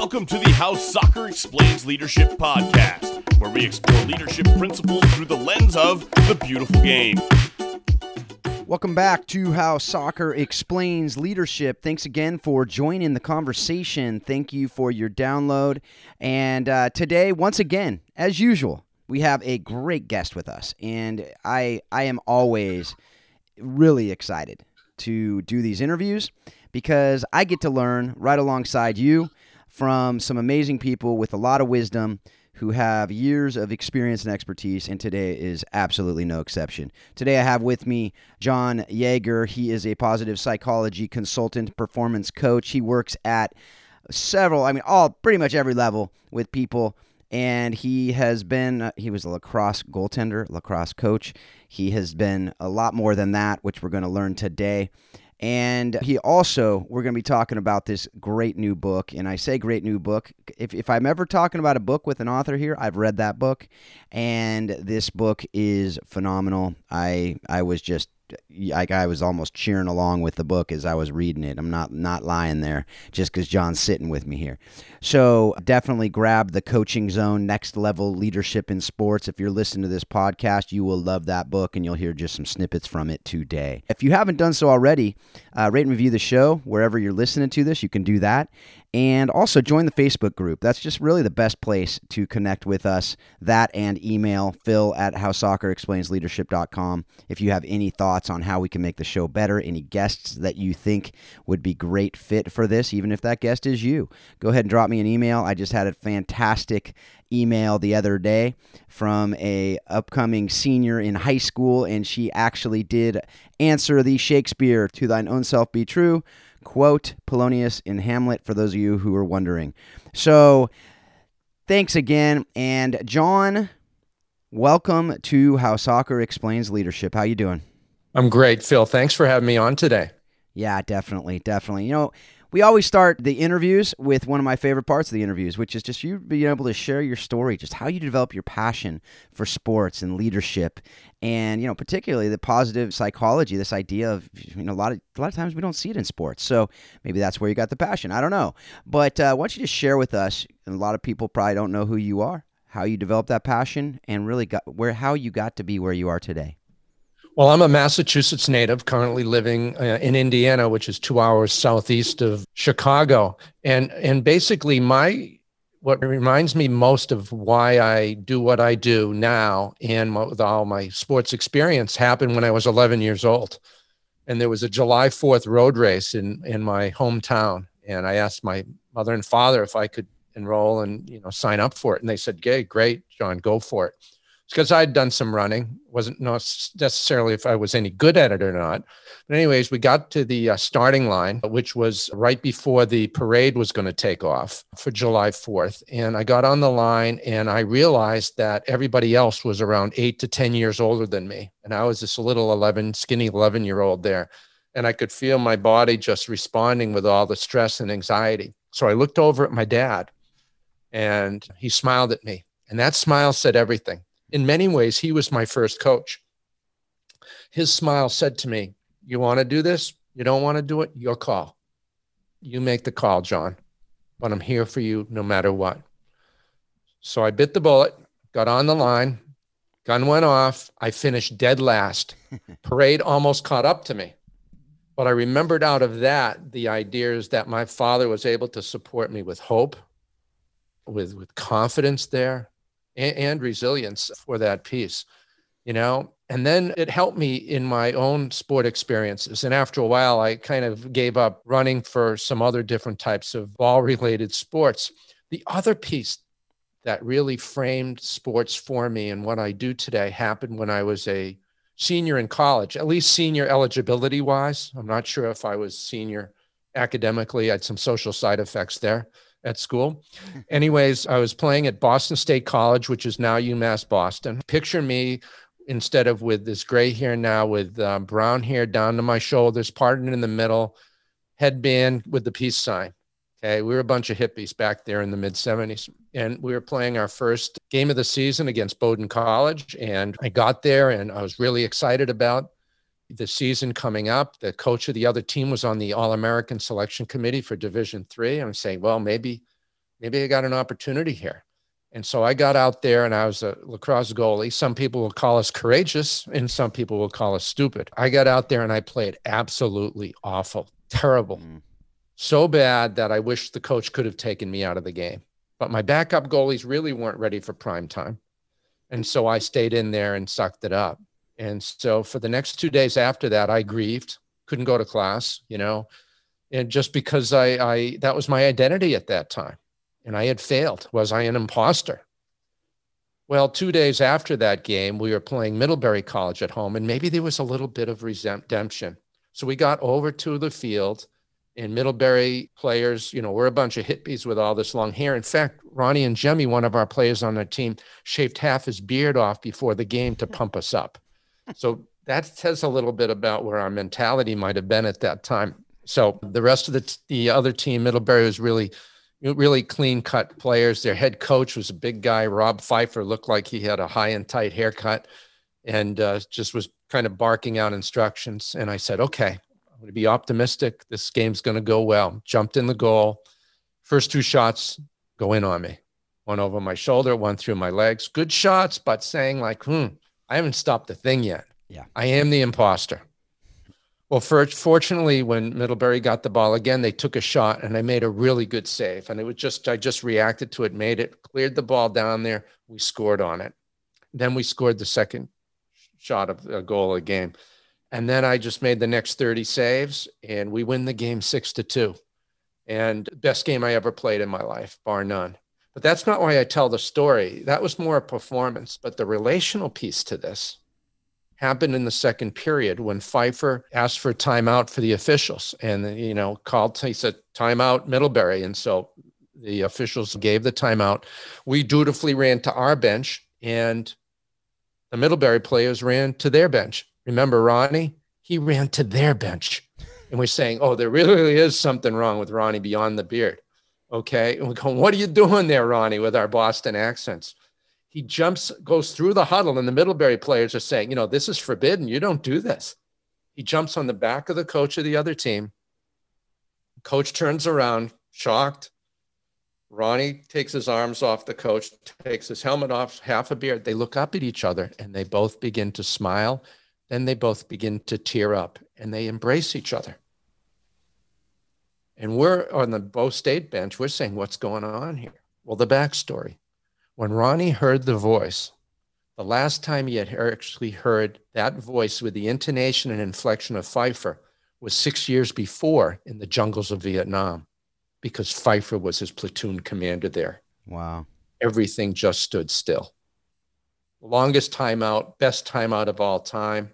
Welcome to the How Soccer Explains Leadership podcast, where we explore leadership principles through the lens of the beautiful game. Welcome back to How Soccer Explains Leadership. Thanks again for joining the conversation. Thank you for your download. And uh, today, once again, as usual, we have a great guest with us. And I, I am always really excited to do these interviews because I get to learn right alongside you from some amazing people with a lot of wisdom who have years of experience and expertise, and today is absolutely no exception. Today I have with me John Yeager. He is a positive psychology consultant, performance coach. He works at several, I mean, all pretty much every level with people. And he has been, uh, he was a lacrosse goaltender, lacrosse coach. He has been a lot more than that, which we're going to learn today. And he also, we're going to be talking about this great new book. And I say great new book. If, if I'm ever talking about a book with an author here, I've read that book. And this book is phenomenal. I, I was just like I was almost cheering along with the book as I was reading it. I'm not not lying there just because John's sitting with me here. So definitely grab the Coaching Zone Next Level Leadership in Sports. If you're listening to this podcast, you will love that book, and you'll hear just some snippets from it today. If you haven't done so already, uh, rate and review the show wherever you're listening to this. You can do that. And also join the Facebook group. That's just really the best place to connect with us. That and email phil at howsoccerexplainsleadership.com if you have any thoughts on how we can make the show better, any guests that you think would be great fit for this, even if that guest is you. Go ahead and drop me an email. I just had a fantastic email the other day from a upcoming senior in high school and she actually did answer the Shakespeare to thine own self be true quote Polonius in Hamlet for those of you who are wondering. So, thanks again and John, welcome to How Soccer Explains Leadership. How you doing? I'm great, Phil. Thanks for having me on today. Yeah, definitely, definitely. You know, we always start the interviews with one of my favorite parts of the interviews, which is just you being able to share your story, just how you develop your passion for sports and leadership, and you know, particularly the positive psychology. This idea of you know a lot of a lot of times we don't see it in sports, so maybe that's where you got the passion. I don't know, but uh, don't you just share with us? And a lot of people probably don't know who you are, how you developed that passion, and really got where how you got to be where you are today. Well, I'm a Massachusetts native, currently living uh, in Indiana, which is two hours southeast of Chicago. And and basically, my what reminds me most of why I do what I do now, and with all my sports experience, happened when I was 11 years old, and there was a July 4th road race in in my hometown, and I asked my mother and father if I could enroll and you know sign up for it, and they said, "Gay, great, John, go for it." Because I'd done some running. wasn't necessarily if I was any good at it or not. But anyways, we got to the uh, starting line, which was right before the parade was going to take off for July 4th. And I got on the line and I realized that everybody else was around eight to 10 years older than me. And I was this little 11, skinny 11 year old there. And I could feel my body just responding with all the stress and anxiety. So I looked over at my dad and he smiled at me. And that smile said everything in many ways, he was my first coach. His smile said to me, You want to do this? You don't want to do it? Your call. You make the call, John, but I'm here for you no matter what. So I bit the bullet, got on the line, gun went off. I finished dead last. Parade almost caught up to me. But I remembered out of that the ideas that my father was able to support me with hope, with, with confidence there, and, and resilience for that piece you know? And then it helped me in my own sport experiences. And after a while i kind of gave up running for some other different types of ball related sports. The other piece that really framed sports for me and what i do today happened when i was a senior in college at least senior eligibility wise i'm not sure if i was senior academically. I had some social side effects there at school. Anyways, I was playing at Boston State College, which is now UMass Boston. Picture me instead of with this gray hair now with um, brown hair down to my shoulders, parted in the middle, headband with the peace sign. Okay, we were a bunch of hippies back there in the mid 70s. And we were playing our first game of the season against Bowdoin College. And I got there and I was really excited about the season coming up. The coach of the other team was on the All American Selection Committee for Division Three. I'm saying, well, maybe maybe I got an opportunity here. And so I got out there and I was a lacrosse goalie. Some people will call us courageous and some people will call us stupid. I got out there and I played absolutely awful, terrible. Mm. So bad that I wish the coach could have taken me out of the game. But my backup goalies really weren't ready for prime time. And so I stayed in there and sucked it up. And so for the next two days after that, I grieved, couldn't go to class, you know, and just because I, I that was my identity at that time and I had failed. Was I an imposter? Well, two days after that game, we were playing Middlebury College at home, and maybe there was a little bit of redemption. So we got over to the field, and Middlebury players, you know, we're a bunch of hippies with all this long hair. In fact, Ronnie and Jemmy, one of our players on the team, shaved half his beard off before the game to pump us up. So that says a little bit about where our mentality might have been at that time. So the rest of the, the other team, Middlebury was really really clean cut players. Their head coach was a big guy. Rob Pfeiffer looked like he had a high and tight haircut and uh, just was kind of barking out instructions. And I said, okay, I'm going to be optimistic. This game's going to go well. Jumped in the goal. First two shots go in on me. One over my shoulder, one through my legs. Good shots, but saying like, hmm, I haven't stopped the thing yet. Yeah. I am the imposter. Well, for, fortunately, when Middlebury got the ball again, they took a shot and I made a really good save. And it was just, I just reacted to it, made it, cleared the ball down there. We scored on it. Then we scored the second shot of a goal a game. And then I just made the next 30 saves and we win the game six to two. And best game I ever played in my life, bar none. But that's not why I tell the story. That was more a performance. But the relational piece to this happened in the second period when Pfeiffer asked for a timeout for the officials and, you know, called, he said, timeout Middlebury. And so the officials gave the timeout. We dutifully ran to our bench and the Middlebury players ran to their bench. Remember Ronnie? He ran to their bench. And we're saying, oh, there really is something wrong with Ronnie beyond the beard. Okay. And we're going, what are you doing there, Ronnie, with our Boston accents? he jumps, goes through the huddle, and the Middlebury players are saying, you know, this is forbidden. You don't do this. He jumps on the back of the coach of the other team. Coach turns around, shocked. Ronnie takes his arms off the coach, takes his helmet off, half a beard. They look up at each other and they both begin to smile. Then they both begin to tear up and they embrace each other. And we're on the Bow State bench, we're saying, what's going on here? Well, the backstory. When Ronnie heard the voice, the last time he had actually heard that voice with the intonation and inflection of Pfeiffer was six years before in the jungles of Vietnam, because Pfeiffer was his platoon commander there. Wow. Everything just stood still. Longest timeout, best timeout of all time.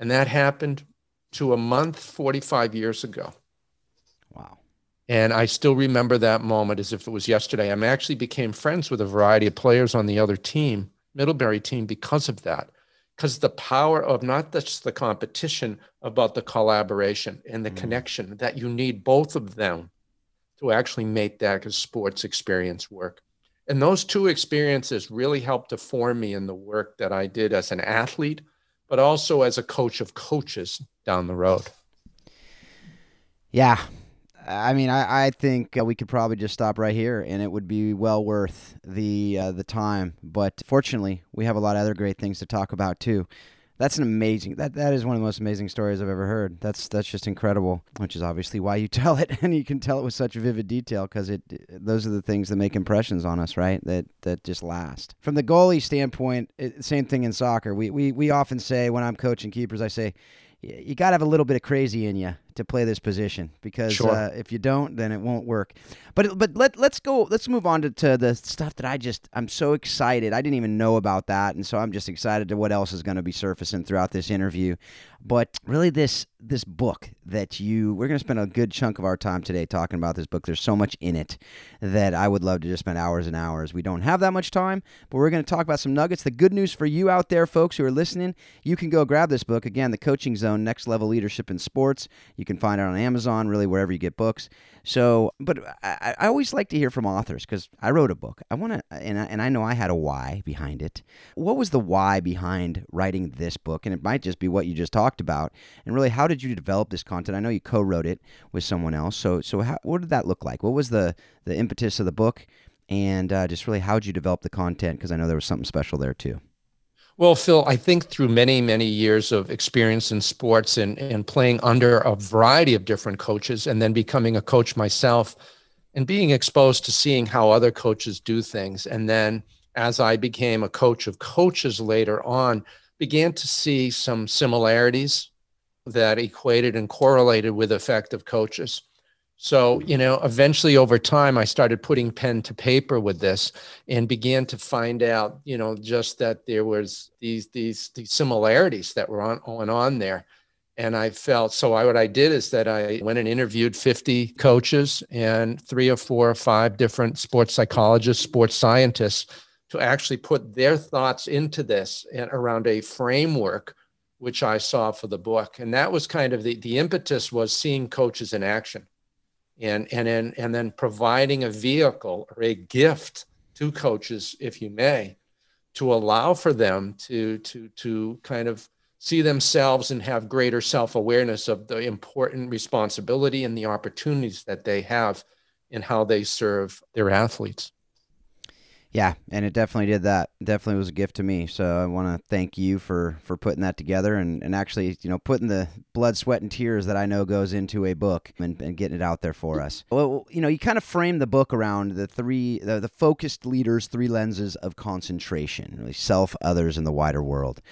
And that happened to a month 45 years ago. And I still remember that moment as if it was yesterday. I actually became friends with a variety of players on the other team, Middlebury team, because of that. Because the power of not just the competition, about the collaboration and the mm. connection that you need both of them to actually make that sports experience work. And those two experiences really helped to form me in the work that I did as an athlete, but also as a coach of coaches down the road. Yeah, I mean, I, I think uh, we could probably just stop right here, and it would be well worth the uh, the time. But fortunately, we have a lot of other great things to talk about too. That's an amazing. That that is one of the most amazing stories I've ever heard. That's that's just incredible. Which is obviously why you tell it, and you can tell it with such vivid detail because it. Those are the things that make impressions on us, right? That that just last. From the goalie standpoint, it, same thing in soccer. We we we often say when I'm coaching keepers, I say you got to have a little bit of crazy in you to play this position because sure. uh, if you don't, then it won't work. But but let let's go. Let's move on to, to the stuff that I just I'm so excited. I didn't even know about that, and so I'm just excited to what else is going to be surfacing throughout this interview. But really, this this book that you we're going to spend a good chunk of our time today talking about this book. There's so much in it that I would love to just spend hours and hours. We don't have that much time, but we're going to talk about some nuggets. The good news for you out there, folks who are listening, you can go grab this book again, The Coaching Zone: Next Level Leadership in Sports. You You can find it on Amazon, really wherever you get books. So, but I, I always like to hear from authors because I wrote a book. I want to, and I, and I know I had a why behind it. What was the why behind writing this book? And it might just be what you just talked about. And really, how did you develop this content? I know you co-wrote it with someone else. So, so how, what did that look like? What was the the impetus of the book? And uh, just really, how did you develop the content? Because I know there was something special there too. Well, Phil, I think through many, many years of experience in sports and, and playing under a variety of different coaches and then becoming a coach myself and being exposed to seeing how other coaches do things. And then as I became a coach of coaches later on, began to see some similarities that equated and correlated with effective coaches. So, you know, eventually over time, I started putting pen to paper with this and began to find out, you know, just that there was these these these similarities that were on on on there. And I felt so. I what I did is that I went and interviewed 50 coaches and three or four or five different sports psychologists, sports scientists, to actually put their thoughts into this and around a framework which I saw for the book. And that was kind of the the impetus was seeing coaches in action and and then and then providing a vehicle or a gift to coaches, if you may, to allow for them to to to kind of see themselves and have greater self-awareness of the important responsibility and the opportunities that they have in how they serve their athletes. Yeah, and it definitely did that. Definitely was a gift to me. So I want to thank you for for putting that together and, and actually, you know, putting the blood, sweat, and tears that I know goes into a book and, and getting it out there for us. Well, you know, you kind of frame the book around the three the, the focused leaders, three lenses of concentration, really self, others, and the wider world.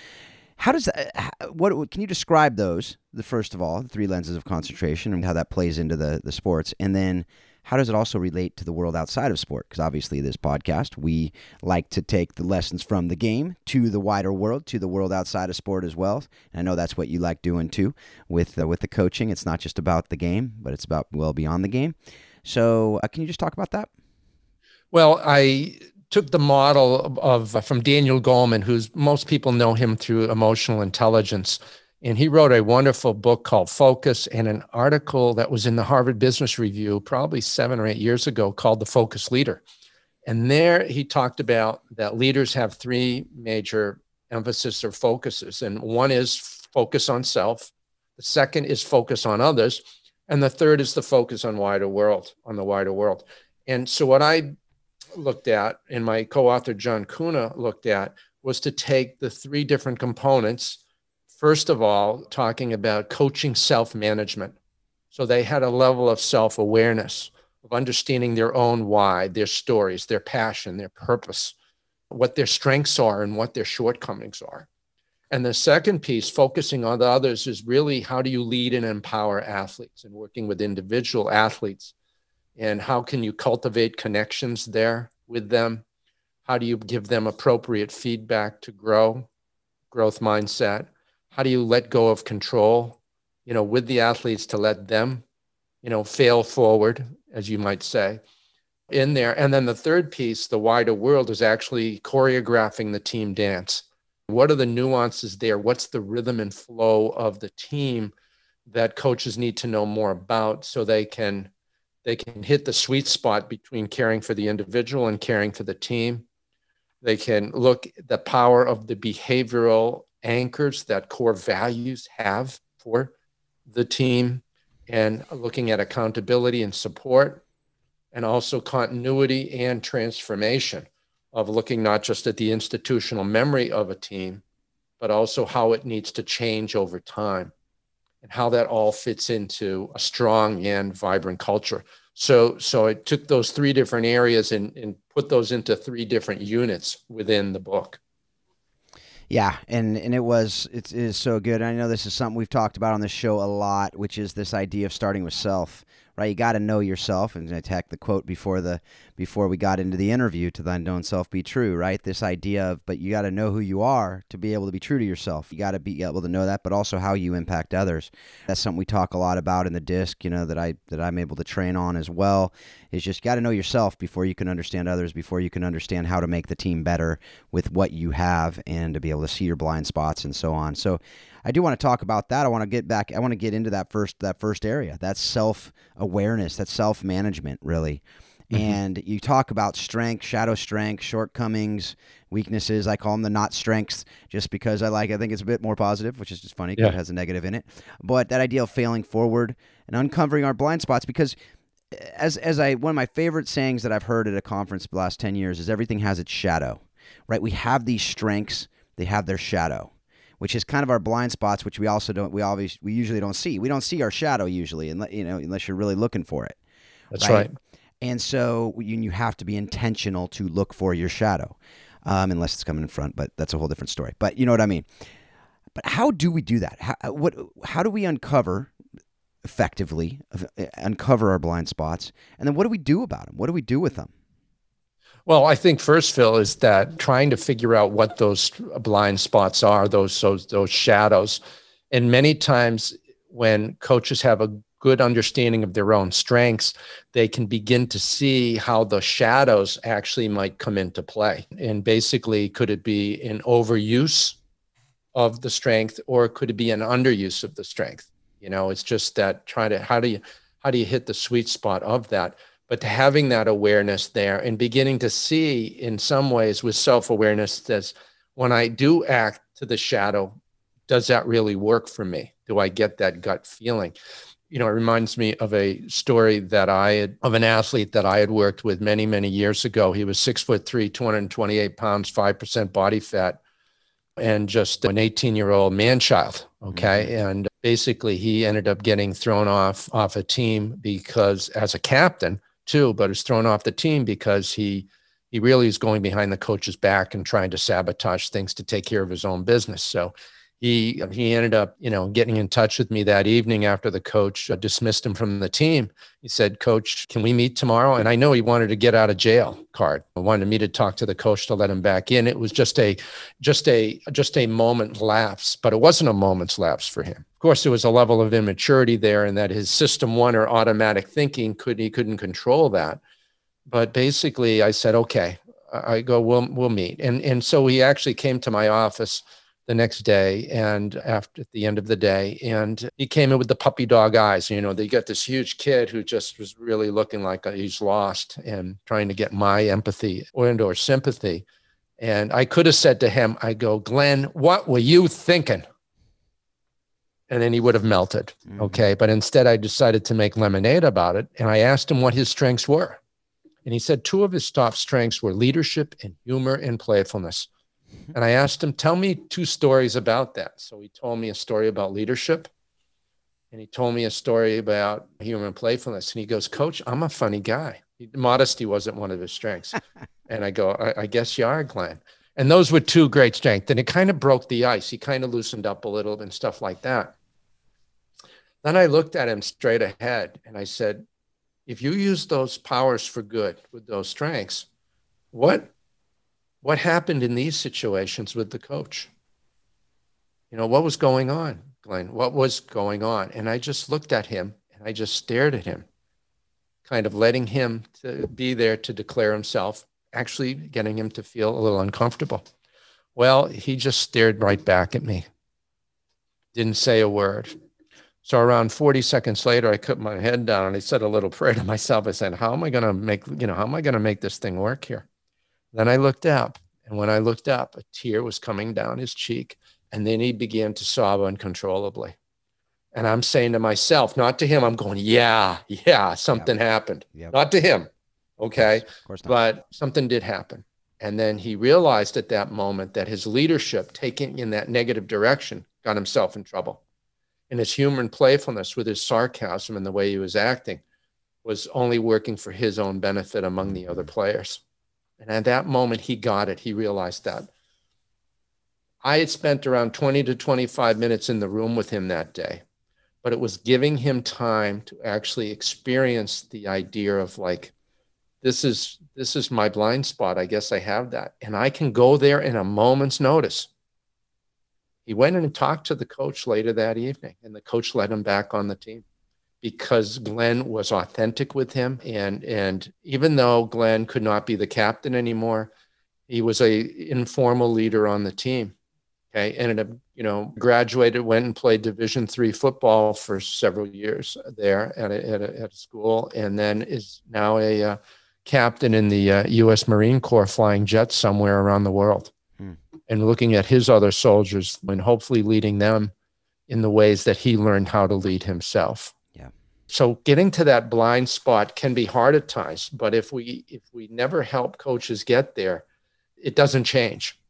How does uh, that? What can you describe those? The first of all, the three lenses of concentration and how that plays into the the sports, and then how does it also relate to the world outside of sport? Because obviously, this podcast, we like to take the lessons from the game to the wider world, to the world outside of sport as well. And I know that's what you like doing too with uh, with the coaching. It's not just about the game, but it's about well beyond the game. So, uh, can you just talk about that? Well, I took the model of, of uh, from Daniel Goleman, who's most people know him through emotional intelligence and he wrote a wonderful book called Focus and an article that was in the Harvard Business Review probably seven or eight years ago called The Focus Leader. And there he talked about that leaders have three major emphasis or focuses. And one is focus on self, the second is focus on others, and the third is the focus on wider world, on the wider world. And so what I looked at and my co-author John Kuna looked at was to take the three different components first of all, talking about coaching self management. So they had a level of self awareness, of understanding their own why, their stories, their passion, their purpose, what their strengths are, and what their shortcomings are. And the second piece, focusing on the others, is really how do you lead and empower athletes and working with individual athletes? And how can you cultivate connections there with them? How do you give them appropriate feedback to grow, growth mindset? How do you let go of control you know with the athletes to let them you know fail forward as you might say in there? And then the third piece the wider world is actually choreographing the team dance. What are the nuances there? What's the rhythm and flow of the team that coaches need to know more about so they can they can hit the sweet spot between caring for the individual and caring for the team? They can look the power of the behavioral anchors that core values have for the team and looking at accountability and support and also continuity and transformation of looking not just at the institutional memory of a team but also how it needs to change over time and how that all fits into a strong and vibrant culture. So so i took those three different areas and, and put those into three different units within the book yeah, and and it was it is so good. I know this is something we've talked about on this show a lot, which is this idea of starting with self. Right, you got to know yourself, and I tacked the quote before the before we got into the interview. To thine own self be true. Right, this idea of but you got to know who you are to be able to be true to yourself. You got to be able to know that, but also how you impact others. That's something we talk a lot about in the disc. You know that I that I'm able to train on as well is just got to know yourself before you can understand others, before you can understand how to make the team better with what you have and to be able to see your blind spots and so on. So I do want to talk about that. I want to get back. I want to get into that first that first area. That self awareness. That self management. Really. Mm-hmm. And you talk about strength, shadow strength, shortcomings, weaknesses. I call them the not strengths, just because I like. I think it's a bit more positive, which is just funny because yeah. it has a negative in it. But that idea of failing forward and uncovering our blind spots, because as as I one of my favorite sayings that I've heard at a conference the last ten years is everything has its shadow. Right? We have these strengths, they have their shadow which is kind of our blind spots, which we also don't, we always, we usually don't see. We don't see our shadow usually, unless, you know, unless you're really looking for it. That's right. right. And so you, you have to be intentional to look for your shadow, um, unless it's coming in front, but that's a whole different story. But you know what I mean? But how do we do that? How, what, how do we uncover effectively, uh, uncover our blind spots? And then what do we do about them? What do we do with them? Well, I think first, Phil, is that trying to figure out what those blind spots are, those those those shadows, and many times when coaches have a good understanding of their own strengths, they can begin to see how the shadows actually might come into play. And basically, could it be an overuse of the strength, or could it be an underuse of the strength? You know, it's just that trying to how do you how do you hit the sweet spot of that? But having that awareness there and beginning to see in some ways with self-awareness that when i do act to the shadow does that really work for me? Do i get that gut feeling? You know it reminds me of a story that i had of an athlete that i had worked with many many years ago. He was six foot three 228 pounds 5% body fat and just an 18 year old man child okay? Mm-hmm. and basically he ended up getting thrown off off a team because as a captain too, but is thrown off the team because he he really is going behind the coach's back and trying to sabotage things to take care of his own business. So he he ended up you know getting in touch with me that evening after the coach uh, dismissed him from the team. He said coach can we meet tomorrow? And i know he wanted to get out of jail card. I wanted me to talk to the coach to let him back in. It was just a just a just a moment lapse but it wasn't a moment's lapse for him. Of course there was a level of immaturity there and that his system one or automatic thinking could he couldn't control that. But basically i said okay i go we'll we'll meet. And and so he actually came to my office the next day and after at the end of the day. And he came in with the puppy dog eyes you know they got this huge kid who just was really looking like he's lost and trying to get my empathy or, or sympathy. And i could have said to him i go glenn what were you thinking? And then he would have melted mm-hmm. okay? But instead i decided to make lemonade about it and i asked him what his strengths were. And he said two of his top strengths were leadership and humor and playfulness and I asked him, tell me two stories about that. So he told me a story about leadership and he told me a story about human playfulness. And he goes, Coach, I'm a funny guy. Modesty wasn't one of his strengths. and I go, I, I guess you are, Glenn. And those were two great strengths. And it kind of broke the ice. He kind of loosened up a little and stuff like that. Then I looked at him straight ahead and I said, if you use those powers for good with those strengths, what what happened in these situations with the coach? You know, what was going on, Glenn? What was going on? And I just looked at him and I just stared at him, kind of letting him to be there to declare himself, actually getting him to feel a little uncomfortable. Well, he just stared right back at me, didn't say a word. So around 40 seconds later, I put my head down and I said a little prayer to myself. I said, How am I going to make, you know, how am I going to make this thing work here? Then I looked up, and when I looked up, a tear was coming down his cheek, and then he began to sob uncontrollably. And I'm saying to myself, not to him, I'm going, yeah, yeah, something yep. happened. Yep. Not to him, okay? Of course, but something did happen. And then he realized at that moment that his leadership, taking in that negative direction, got himself in trouble. And his humor and playfulness with his sarcasm and the way he was acting was only working for his own benefit among the other mm. players. And at that moment, he got it. He realized that. I had spent around 20 to 25 minutes in the room with him that day, but it was giving him time to actually experience the idea of like, this is this is my blind spot. I guess I have that. And I can go there in a moment's notice. He went and talked to the coach later that evening, and the coach let him back on the team because Glenn was authentic with him. And, and even though Glenn could not be the captain anymore, he was a informal leader on the team. Okay, ended up, you know, graduated, went and played Division three football for several years there at a, at a, at a school, and then is now a uh, captain in the uh, U.S. Marine Corps, flying jets somewhere around the world, hmm. and looking at his other soldiers and hopefully leading them in the ways that he learned how to lead himself. So getting to that blind spot can be hard at times, but if we if we never help coaches get there, it doesn't change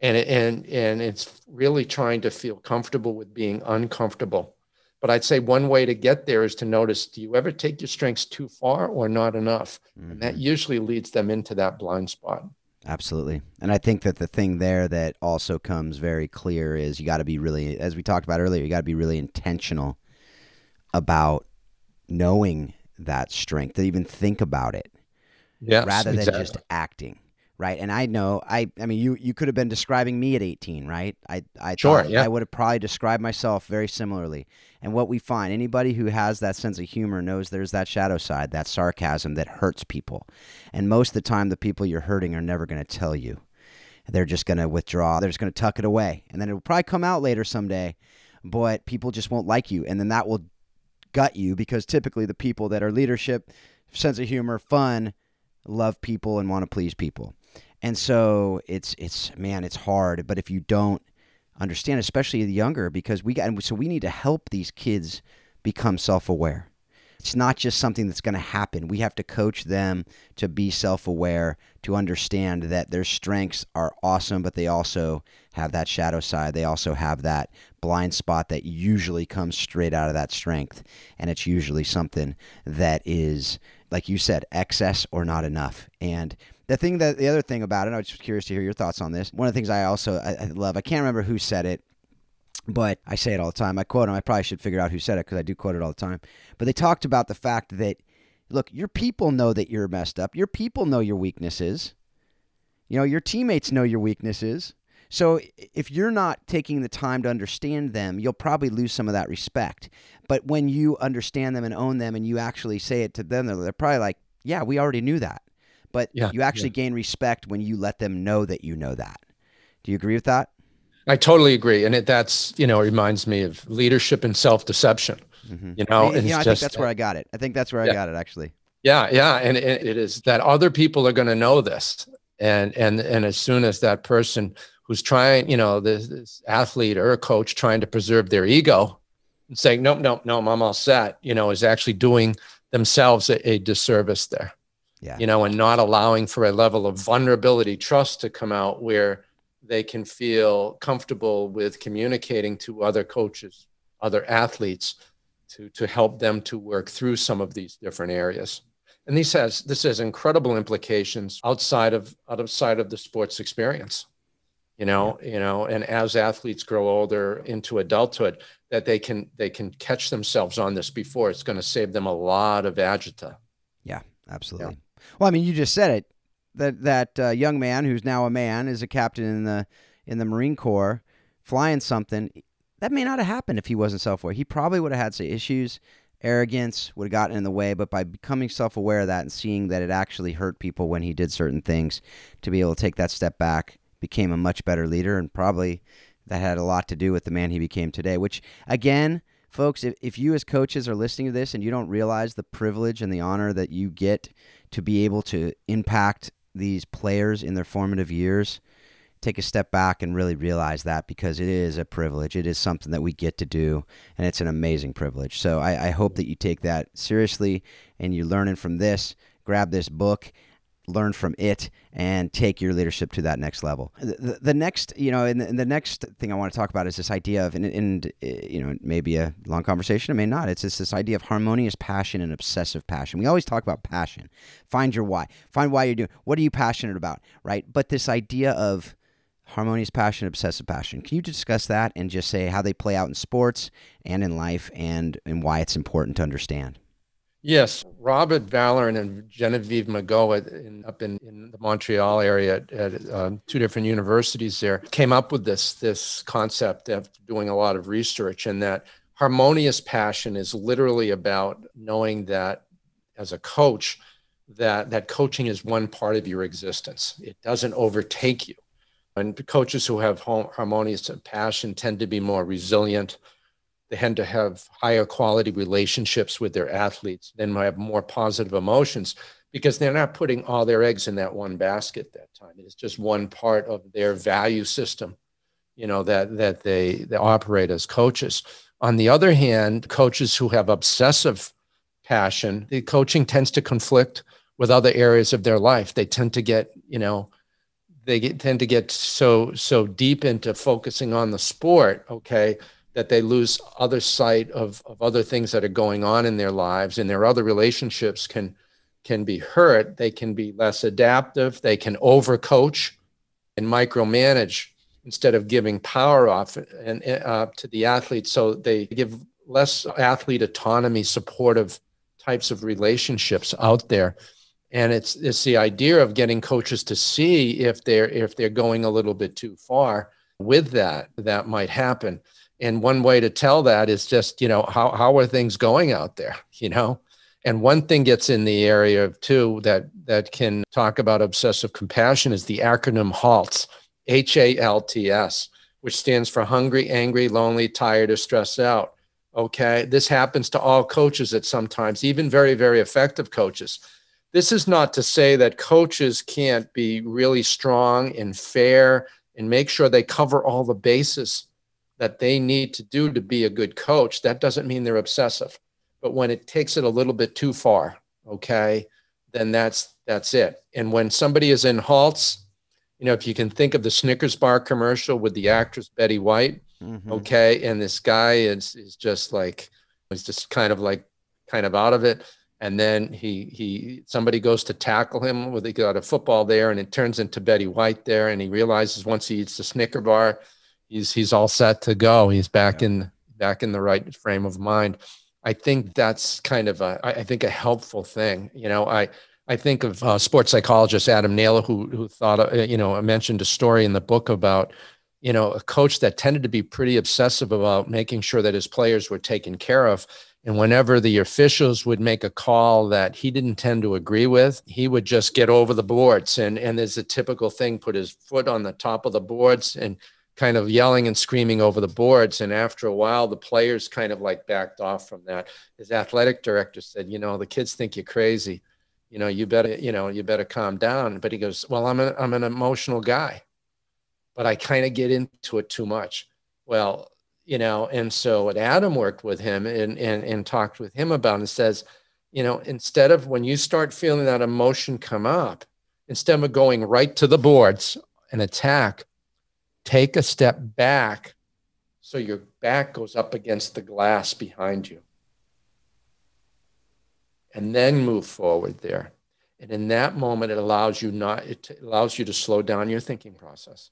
and and and it's really trying to feel comfortable with being uncomfortable but i'd say one way to get there is to notice do you ever take your strengths too far or not enough mm-hmm. and that mm-hmm. usually leads them into that blind spot absolutely and i think that the thing there that also comes very clear is you got to be really as we talked about earlier you got to be really intentional about knowing that strength to even think about it yes, rather than exactly. just acting right? And I know I I mean you you could have been describing me at 18, right? I I sure, yeah. I would have probably described myself very similarly. And what we find, anybody who has that sense of humor knows there's that shadow side, that sarcasm that hurts people. And most of the time the people you're hurting are never going to tell you. They're just going to withdraw. They're just going to tuck it away. And then it'll probably come out later someday, but people just won't like you and then that will gut you because typically the people that are leadership, sense of humor, fun, love people and want to please people. And so it's it's man, it's hard. But if you don't understand, especially the younger, because we got so we need to help these kids become self aware. It's not just something that's going to happen. We have to coach them to be self aware, to understand that their strengths are awesome, but they also have that shadow side. They also have that blind spot that usually comes straight out of that strength. And it's usually something that is, like you said, excess or not enough. And the thing that the other thing about it, I was just curious to hear your thoughts on this. One of the things I also I, I love, I can't remember who said it, but I say it all the time. I quote him. I probably should figure out who said it because I do quote it all the time. But they talked about the fact that, look, your people know that you're messed up. Your people know your weaknesses. You know, your teammates know your weaknesses. So if you're not taking the time to understand them, you'll probably lose some of that respect. But when you understand them and own them and you actually say it to them, they're probably like, yeah, we already knew that. But yeah, you actually yeah. gain respect when you let them know that you know that. Do you agree with that? I totally agree, and it, that's you know reminds me of leadership and self deception. Mm-hmm. You know, and, I just, think that's where I got it. I think that's where yeah. I got it actually. Yeah, yeah, and it, it is that other people are going to know this, and and and as soon as that person who's trying, you know, this, this athlete or a coach trying to preserve their ego and saying, nope, nope, nope, I'm all set, you know, is actually doing themselves a, a disservice there yeah. you know, and not allowing for a level of vulnerability, trust to come out where they can feel comfortable with communicating to other coaches, other athletes, to to help them to work through some of these different areas. And this has this has incredible implications outside of outside of the sports experience. You know, yeah. you know, and as athletes grow older into adulthood, that they can they can catch themselves on this before it's going to save them a lot of agita. Yeah, absolutely. Yeah. Well, I mean, you just said it. That that uh, young man who's now a man is a captain in the in the Marine Corps, flying something. That may not have happened if he wasn't self-aware. He probably would have had some issues, arrogance would have gotten in the way. But by becoming self-aware of that and seeing that it actually hurt people when he did certain things, to be able to take that step back, became a much better leader, and probably that had a lot to do with the man he became today. Which again, folks, if, if you as coaches are listening to this and you don't realize the privilege and the honor that you get to be able to impact these players in their formative years, take a step back and really realize that because it is a privilege. It is something that we get to do, and it's an amazing privilege. So I, I hope that you take that seriously and you're learning from this. Grab this book learn from it and take your leadership to that next level. The, the next, you know, and the, and the, next thing I want to talk about is this idea of, and, and uh, you know, maybe a long conversation, it may not. It's just this idea of harmonious passion and obsessive passion. We always talk about passion. Find your why. Find why you're doing. What are you passionate about, right? But this idea of harmonious passion, obsessive passion. Can you discuss that and just say how they play out in sports and in life, and and why it's important to understand? Yes, Robert Vallerand and Genevieve Mageau in, up in, in the Montreal area at, at um, two different universities there came up with this this concept of doing a lot of research and that harmonious passion is literally about knowing that as a coach that that coaching is one part of your existence. It doesn't overtake you. And coaches who have harmonious passion tend to be more resilient. They tend to have higher quality relationships with their athletes. Then have more positive emotions because they're not putting all their eggs in that one basket that time. It's just one part of their value system, you know, that that they, they operate as coaches. On the other hand, coaches who have obsessive passion, the coaching tends to conflict with other areas of their life. They tend to get, you know, they get, tend to get so so deep into focusing on the sport, okay, that they lose other sight of, of other things that are going on in their lives and their other relationships can can be hurt. They can be less adaptive. They can overcoach and micromanage instead of giving power off and uh, to the athlete. So they give less athlete autonomy, supportive types of relationships out there and it's it's the idea of getting coaches to see if they're if they're going a little bit too far with that that might happen and one way to tell that is just you know how how are things going out there you know? And one thing gets in the area of too that that can talk about obsessive compassion is the acronym halts h-a-l-t-s which stands for hungry angry lonely tired or stressed out. Okay this happens to all coaches at sometimes even very very effective coaches. This is not to say that coaches can't be really strong and fair and make sure they cover all the bases that they need to do to be a good coach. That doesn't mean they're obsessive. But when it takes it a little bit too far, okay, then that's that's it. And when somebody is in halts, you know, if you can think of the Snickers bar commercial with the actress Betty White, mm-hmm. okay, and this guy is is just like he's just kind of like kind of out of it and then he he somebody goes to tackle him with he got a football there and it turns into Betty White there and he realizes once he eats the Snicker bar he's he's all set to go he's back yeah. in back in the right frame of mind I think that's kind of a I think a helpful thing you know I I think of uh, sports psychologist Adam Naylor who who thought uh, you know I mentioned a story in the book about you know a coach that tended to be pretty obsessive about making sure that his players were taken care of and whenever the officials would make a call that he didn't tend to agree with, he would just get over the boards. And, and there's a typical thing put his foot on the top of the boards and kind of yelling and screaming over the boards. And after a while, the players kind of like backed off from that. His athletic director said, You know, the kids think you're crazy. You know, you better, you know, you better calm down. But he goes, Well, I'm, a, I'm an emotional guy, but I kind of get into it too much. Well, you know and so what adam worked with him and, and and talked with him about and says you know instead of when you start feeling that emotion come up instead of going right to the boards and attack take a step back so your back goes up against the glass behind you. And then move forward there. And in that moment it allows you not it allows you to slow down your thinking process.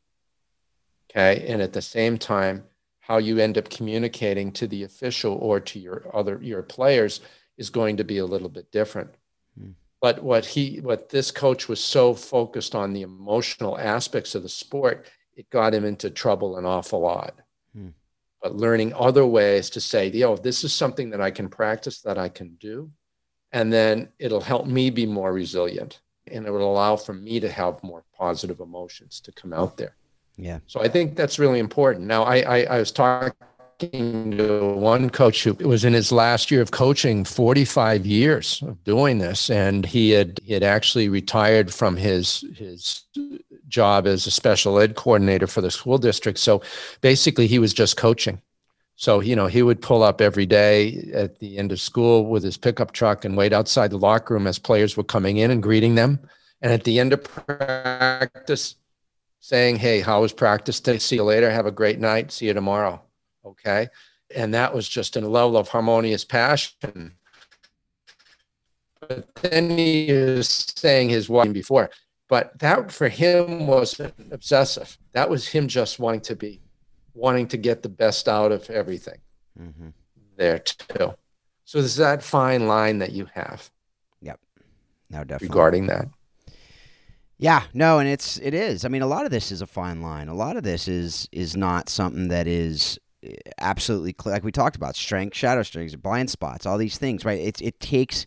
Okay? And at the same time how you end up communicating to the official or to your other your players is going to be a little bit different. Mm. but what he what this coach was so focused on the emotional aspects of the sport it got him into trouble an awful lot mm. but learning other ways to say yo this is something that i can practice that i can do and then it'll help me be more resilient and it will allow for me to have more positive emotions to come out there yeah. So I think that's really important. Now, I, I, I was talking to one coach who was in his last year of coaching, 45 years of doing this, and he had he had actually retired from his his job as a special ed coordinator for the school district. So basically, he was just coaching. So you know, he would pull up every day at the end of school with his pickup truck and wait outside the locker room as players were coming in and greeting them. And at the end of practice, saying, Hey, how was practice today? See you later. Have a great night. See you tomorrow. Okay. And that was just in a level of harmonious passion. But then he was saying his wife before, but that for him wasn't obsessive. That was him just wanting to be, wanting to get the best out of everything mm-hmm. there too. So there's that fine line that you have. Yep. No, definitely. Regarding that. Yeah, no, and it's it is. I mean, a lot of this is a fine line. A lot of this is is not something that is eh, absolutely clear. Like we talked about, strength, shadow strengths, blind spots, all these things, right? It it takes.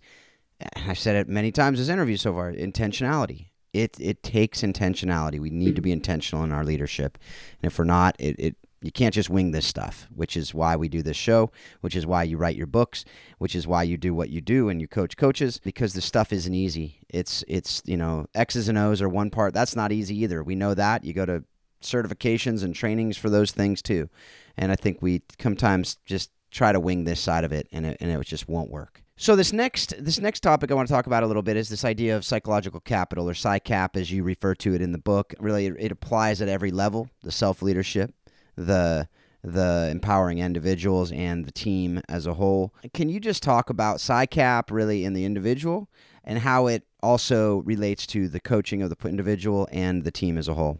I've said it many times in this interview so far. Intentionality. It it takes intentionality. We need to be intentional in our leadership, and if we're not, it, it you can't just wing this stuff. Which is why we do this show. Which is why you write your books. Which is why you do what you do and you coach coaches because the stuff isn't easy. It's it's you know X's and O's are one part. That's not easy either. We know that. You go to certifications and trainings for those things too, and I think we sometimes just try to wing this side of it, and it, and it just won't work. So this next this next topic I want to talk about a little bit is this idea of psychological capital or PsyCap as you refer to it in the book. Really, it, applies at every level: the self leadership, the the empowering individuals, and the team as a whole. Can you just talk about PsyCap really in the individual and how it also relates to the coaching of the individual and the team as a whole?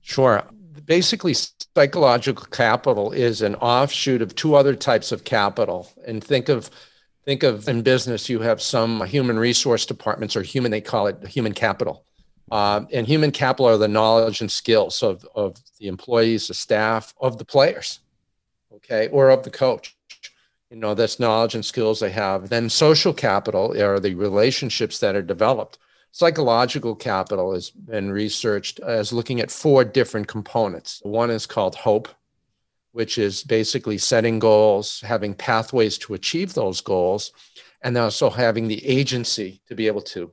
Sure. Basically, psychological capital is an offshoot of two other types of capital, and think of think of in business you have some human resource departments or human they call it human capital. Uh, and human capital are the knowledge and skills of, of the employees the staff of the players okay or of the coach. You know that's knowledge and skills they have. Then social capital are the relationships that are developed. Psychological capital has been researched as looking at four different components. One is called hope which is basically setting goals, having pathways to achieve those goals, and also having the agency to be able to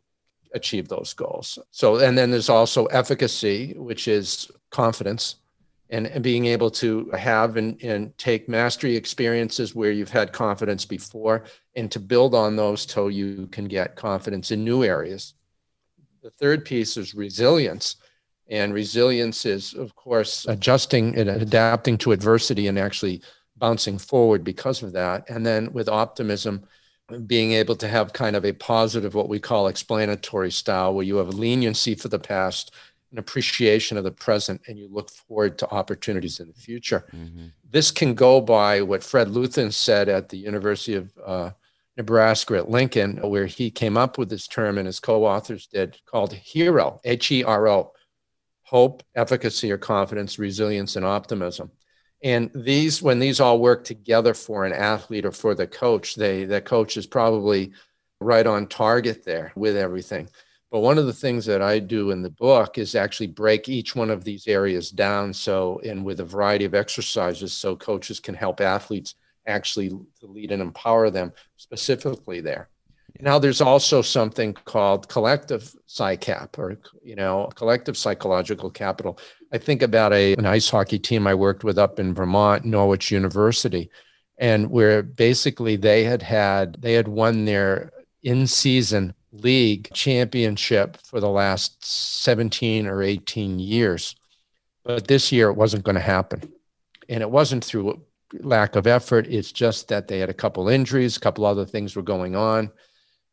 achieve those goals. So, and then there's also efficacy, which is confidence and, and being able to have and, and take mastery experiences where you've had confidence before and to build on those till you can get confidence in new areas. The third piece is resilience and resilience is, of course, adjusting and adapting to adversity and actually bouncing forward because of that. And then with optimism, being able to have kind of a positive, what we call explanatory style, where you have leniency for the past, an appreciation of the present, and you look forward to opportunities in the future. Mm-hmm. This can go by what Fred Luthans said at the University of uh, Nebraska at Lincoln, where he came up with this term and his co authors did called HERO, H E R O hope, efficacy or confidence, resilience, and optimism. And these, when these all work together for an athlete or for the coach, they the coach is probably right on target there with everything. But one of the things that I do in the book is actually break each one of these areas down. So, and with a variety of exercises, so coaches can help athletes actually to lead and empower them specifically there. Now there's also something called collective psycap or you know collective psychological capital. I think about a an ice hockey team I worked with up in Vermont, Norwich University, and where basically they had had they had won their in season league championship for the last 17 or 18 years. But this year it wasn't going to happen. And it wasn't through lack of effort. It's just that they had a couple injuries, a couple other things were going on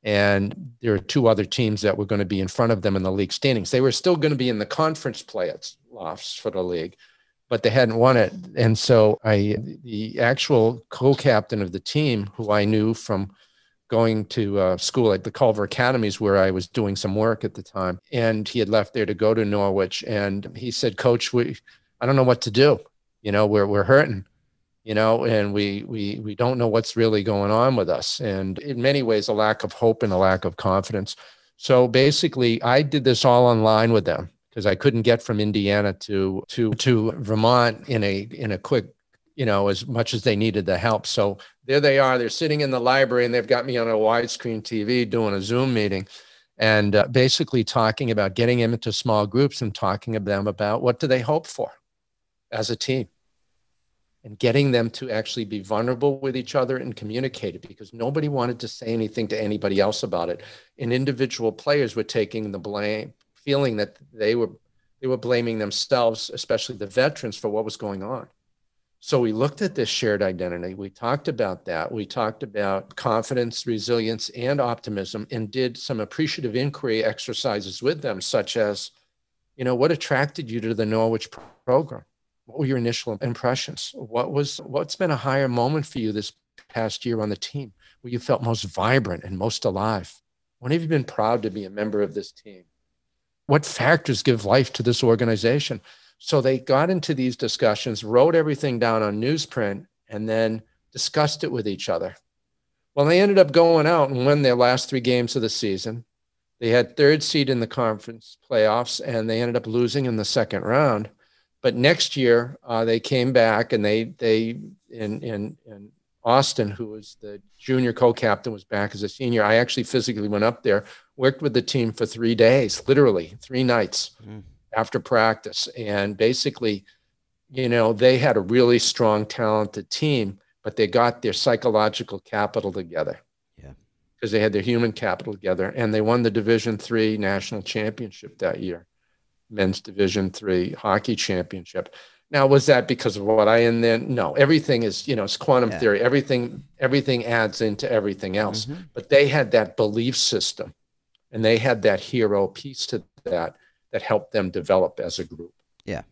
and there are two other teams that were going to be in front of them in the league standings. They were still going to be in the conference playoffs for the league, but they hadn't won it. And so I, the actual co-captain of the team, who I knew from going to uh, school at the Culver Academies, where I was doing some work at the time, and he had left there to go to Norwich, and he said, "Coach, we, I don't know what to do. You know, we're we're hurting." You know, and we we we don't know what's really going on with us, and in many ways, a lack of hope and a lack of confidence. So basically, I did this all online with them because I couldn't get from Indiana to to to Vermont in a in a quick, you know, as much as they needed the help. So there they are. They're sitting in the library, and they've got me on a widescreen TV doing a Zoom meeting and uh, basically talking about getting them into small groups and talking to them about what do they hope for as a team and getting them to actually be vulnerable with each other and communicate it because nobody wanted to say anything to anybody else about it. And individual players were taking the blame, feeling that they were they were blaming themselves, especially the veterans, for what was going on. So we looked at this shared identity. We talked about that. We talked about confidence, resilience, and optimism, and did some appreciative inquiry exercises with them, such as, you know, what attracted you to the Norwich program? What were your initial impressions? What was what's been a higher moment for you this past year on the team where you felt most vibrant and most alive? When have you been proud to be a member of this team? What factors give life to this organization? So they got into these discussions, wrote everything down on newsprint, and then discussed it with each other. Well, they ended up going out and won their last three games of the season. They had third seed in the conference playoffs, and they ended up losing in the second round. But next year, uh, they came back and they they in in in Austin, who was the junior co-captain, was back as a senior. I actually physically went up there, worked with the team for three days, literally three nights mm. after practice, and basically, you know, they had a really strong, talented team, but they got their psychological capital together. Yeah, because they had their human capital together, and they won the Division three national championship that year, men's Division three hockey championship now, was that because of what I and then No, everything is, you know, it's quantum yeah. theory. Everything, everything adds into everything else. Mm-hmm. But they had that belief system and they had that hero piece to that that helped them develop as a group. Yeah.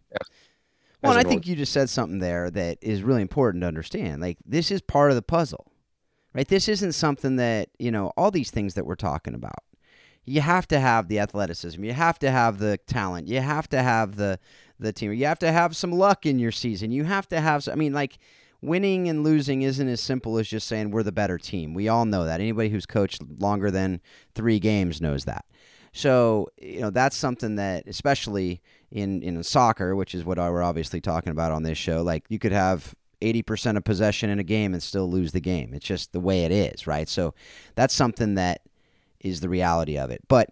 Well, I think you just said something there that is really important to understand. Like this is part of the puzzle. Right? This isn't something that, you know, all these things that we're talking about. You have to have the athleticism. You have to have the talent. You have to have the the team. You have to have some luck in your season. You have to have, I mean, like, winning and losing isn't as simple as just saying we're the better team. We all know that. Anybody who's coached longer than three games knows that. So, you know, that's something that, especially in, in soccer, which is what we're obviously talking about on this show, like you could have 80% of possession in a game and still lose the game. It's just the way it is, right? So that's something that is the reality of it. But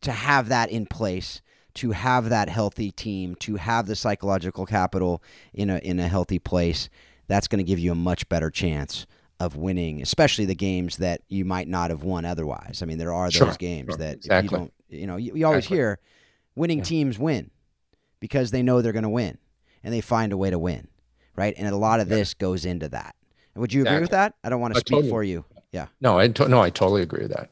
to have that in place to have that healthy team, to have the psychological capital in a in a healthy place, that's going to give you a much better chance of winning, especially the games that you might not have won otherwise. I mean, there are those sure, games sure, that exactly. you don't, you know, you, you always exactly. hear winning yeah. teams win because they know they're going to win and they find a way to win, right? And a lot of yeah. this goes into that. Would you agree exactly. with that? I don't want to speak totally, for you. Yeah. No, I to, no, I totally agree with that.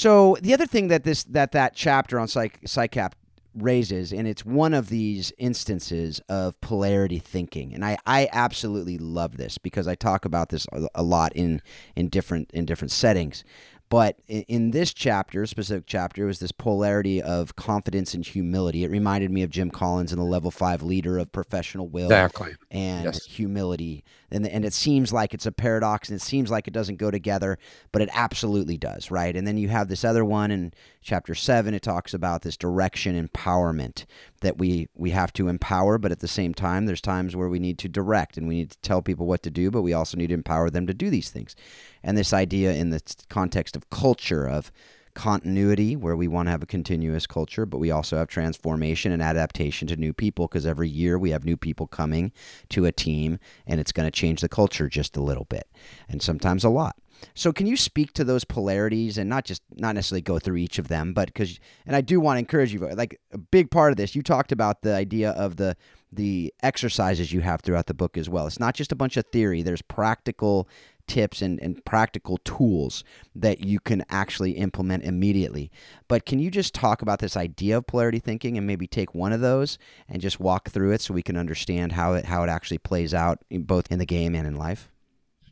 So the other thing that this that that chapter on psych psychcap raises, and it's one of these instances of polarity thinking, and I I absolutely love this because I talk about this a lot in in different in different settings. But in this chapter, specific chapter, was this polarity of confidence and humility. It reminded me of Jim Collins and the level five leader of professional will exactly. and yes. humility. And, and it seems like it's a paradox and it seems like it doesn't go together, but it absolutely does, right? And then you have this other one in chapter seven, it talks about this direction empowerment that we, we have to empower, but at the same time, there's times where we need to direct and we need to tell people what to do, but we also need to empower them to do these things and this idea in the context of culture of continuity where we want to have a continuous culture but we also have transformation and adaptation to new people because every year we have new people coming to a team and it's going to change the culture just a little bit and sometimes a lot so can you speak to those polarities and not just not necessarily go through each of them but because and i do want to encourage you like a big part of this you talked about the idea of the the exercises you have throughout the book as well. It's not just a bunch of theory, there's practical tips and, and practical tools that you can actually implement immediately. But can you just talk about this idea of polarity thinking and maybe take one of those and just walk through it so we can understand how it how it actually plays out in both in the game and in life?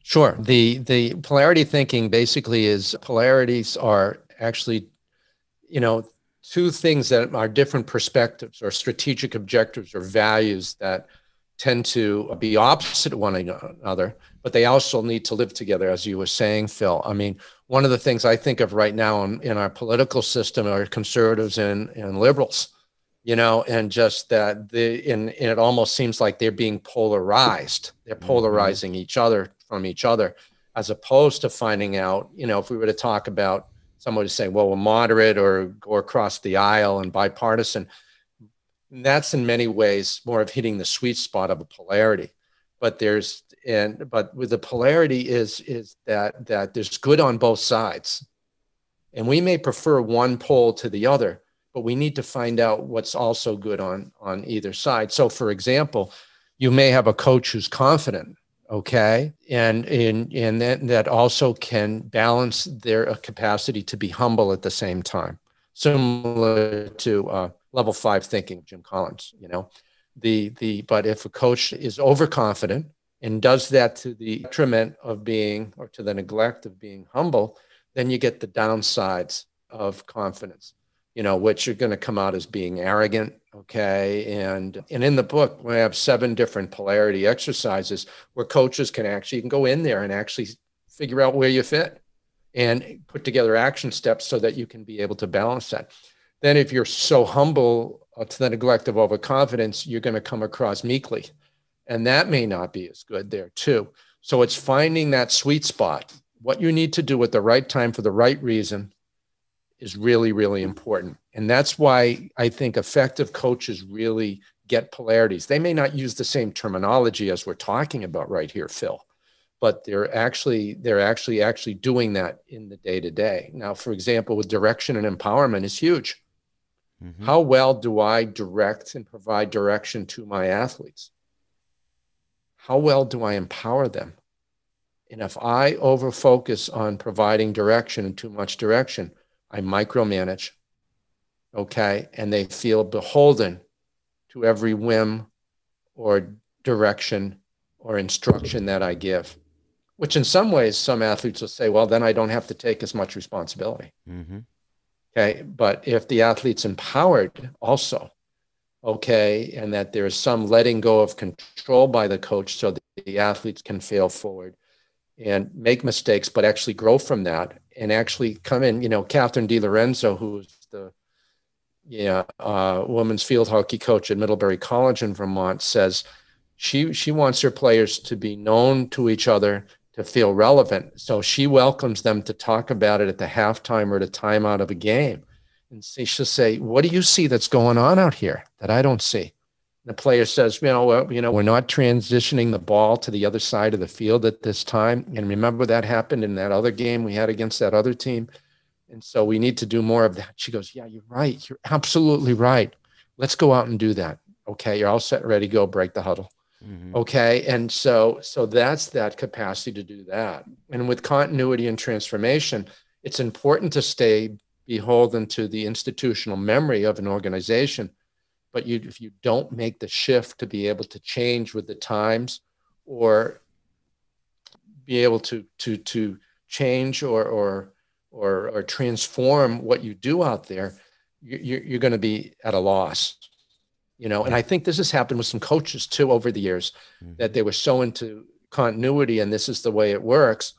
Sure. The the polarity thinking basically is polarities are actually, you know, two things that are different perspectives or strategic objectives or values that tend to be opposite one another, but they also need to live together, as you were saying, Phil. I mean, one of the things I think of right now in, in our political system are conservatives and, and liberals, you know, and just that the and, and it almost seems like they're being polarized. They're mm-hmm. polarizing mm-hmm. each other from each other, as opposed to finding out, you know, if we were to talk about someone to say, well, we're moderate or go across the aisle and bipartisan and that's in many ways more of hitting the sweet spot of a polarity. But there's and but with the polarity is is that that there's good on both sides. And we may prefer one pole to the other, but we need to find out what's also good on on either side. So for example, you may have a coach who's confident okay and and and that, that also can balance their capacity to be humble at the same time similar to uh, level five thinking, Jim Collins, you know. The the but if a coach is overconfident and does that to the detriment of being or to the neglect of being humble, then you get the downsides of confidence, you know, which are going to come out as being arrogant. Okay. And and in the book, we have seven different polarity exercises where coaches can actually can go in there and actually figure out where you fit and put together action steps so that you can be able to balance that. Then, if you're so humble uh, to the neglect of overconfidence, you're going to come across meekly. And that may not be as good there, too. So, it's finding that sweet spot. What you need to do at the right time for the right reason is really, really important. And that's why I think effective coaches really get polarities. They may not use the same terminology as we're talking about right here, Phil, but they're actually they're actually actually doing that in the day to day. Now, for example, with direction and empowerment is huge. Mm-hmm. How well do I direct and provide direction to my athletes? How well do I empower them? And if I over focus on providing direction and too much direction, I micromanage. Okay. And they feel beholden to every whim or direction or instruction that I give, which in some ways, some athletes will say, well, then I don't have to take as much responsibility. Mm-hmm. Okay. But if the athlete's empowered also, okay, and that there's some letting go of control by the coach so that the athletes can fail forward and make mistakes, but actually grow from that and actually come in. You know, Katharine DeLorenzo, who's the yeah, uh, women's field hockey coach at Middlebury College in Vermont, says she she wants her players to be known to each other to feel relevant. So she welcomes them to talk about it at the halftime or at a timeout of a game. And she'll say, What do you see that's going on out here that I don't see? the player says, you know, well, you know, we're not transitioning the ball to the other side of the field at this time. And remember that happened in that other game we had against that other team. And so we need to do more of that. She goes, Yeah, you're right. You're absolutely right. Let's go out and do that. Okay. You're all set, ready, go break the huddle. Mm-hmm. Okay. And so, so that's that capacity to do that. And with continuity and transformation, it's important to stay beholden to the institutional memory of an organization. But you, if you don't make the shift to be able to change with the times or be able to, to, to change or, or, or, or transform what you do out there, you're, you're going to be at a loss you know and i think this has happened with some coaches too over the years mm-hmm. that they were so into continuity and this is the way it works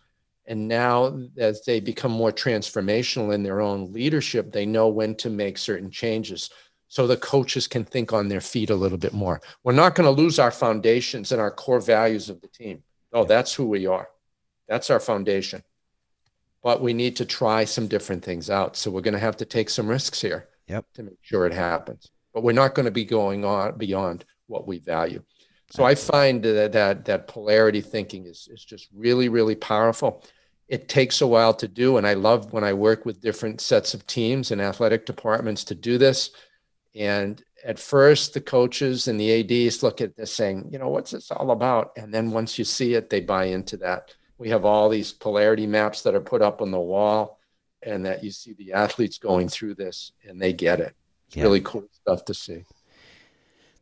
and now as they become more transformational in their own leadership they know when to make certain changes so the coaches can think on their feet a little bit more we're not going to lose our foundations and our core values of the team oh that's who we are that's our foundation but we need to try some different things out. So we're going to have to take some risks here yep. to make sure it happens. But we're not going to be going on beyond what we value. So I find that that, that polarity thinking is, is just really, really powerful. It takes a while to do. And I love when I work with different sets of teams and athletic departments to do this. And at first, the coaches and the ADs look at this saying, you know, what's this all about? And then once you see it, they buy into that we have all these polarity maps that are put up on the wall and that you see the athletes going through this and they get it. It's yeah. really cool stuff to see.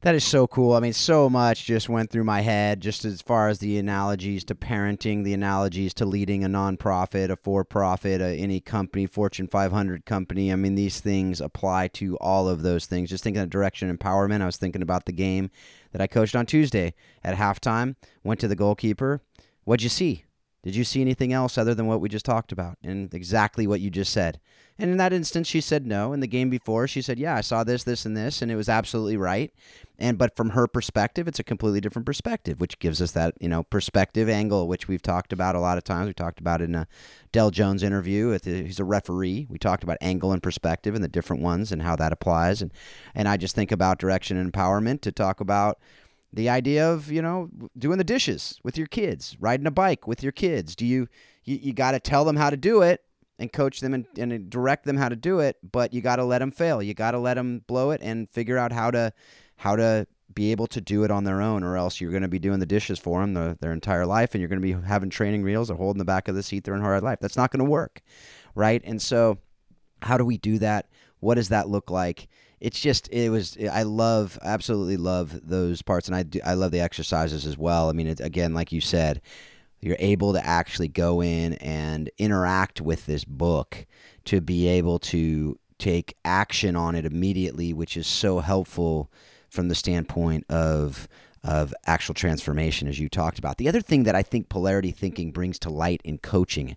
That is so cool. I mean, so much just went through my head, just as far as the analogies to parenting, the analogies to leading a nonprofit, a for profit, any company, Fortune 500 company. I mean, these things apply to all of those things. Just thinking of direction empowerment, I was thinking about the game that I coached on Tuesday at halftime. Went to the goalkeeper. What'd you see? Did you see anything else other than what we just talked about and exactly what you just said? And in that instance, she said no. In the game before, she said, "Yeah, I saw this, this, and this, and it was absolutely right." And but from her perspective, it's a completely different perspective, which gives us that you know perspective angle, which we've talked about a lot of times. We talked about it in a Dell Jones interview. Uh, he's a referee. We talked about angle and perspective and the different ones and how that applies. And and I just think about direction and empowerment to talk about the idea of you know doing the dishes with your kids riding a bike with your kids do you you, you got to tell them how to do it and coach them and, and direct them how to do it but you got to let them fail. You got to let them blow it and figure out how to how to be able to do it on their own or else you're going to be doing the dishes for them the, their entire life and you're going to be having training reels or holding the back of the seat their entire life. That's not going to work right? And so how do we do that? What does that look like? It's just it was I love absolutely love those parts and I do, I love the exercises as well. I mean it, again like you said you're able to actually go in and interact with this book to be able to take action on it immediately which is so helpful from the standpoint of of actual transformation as you talked about. The other thing that I think polarity thinking brings to light in coaching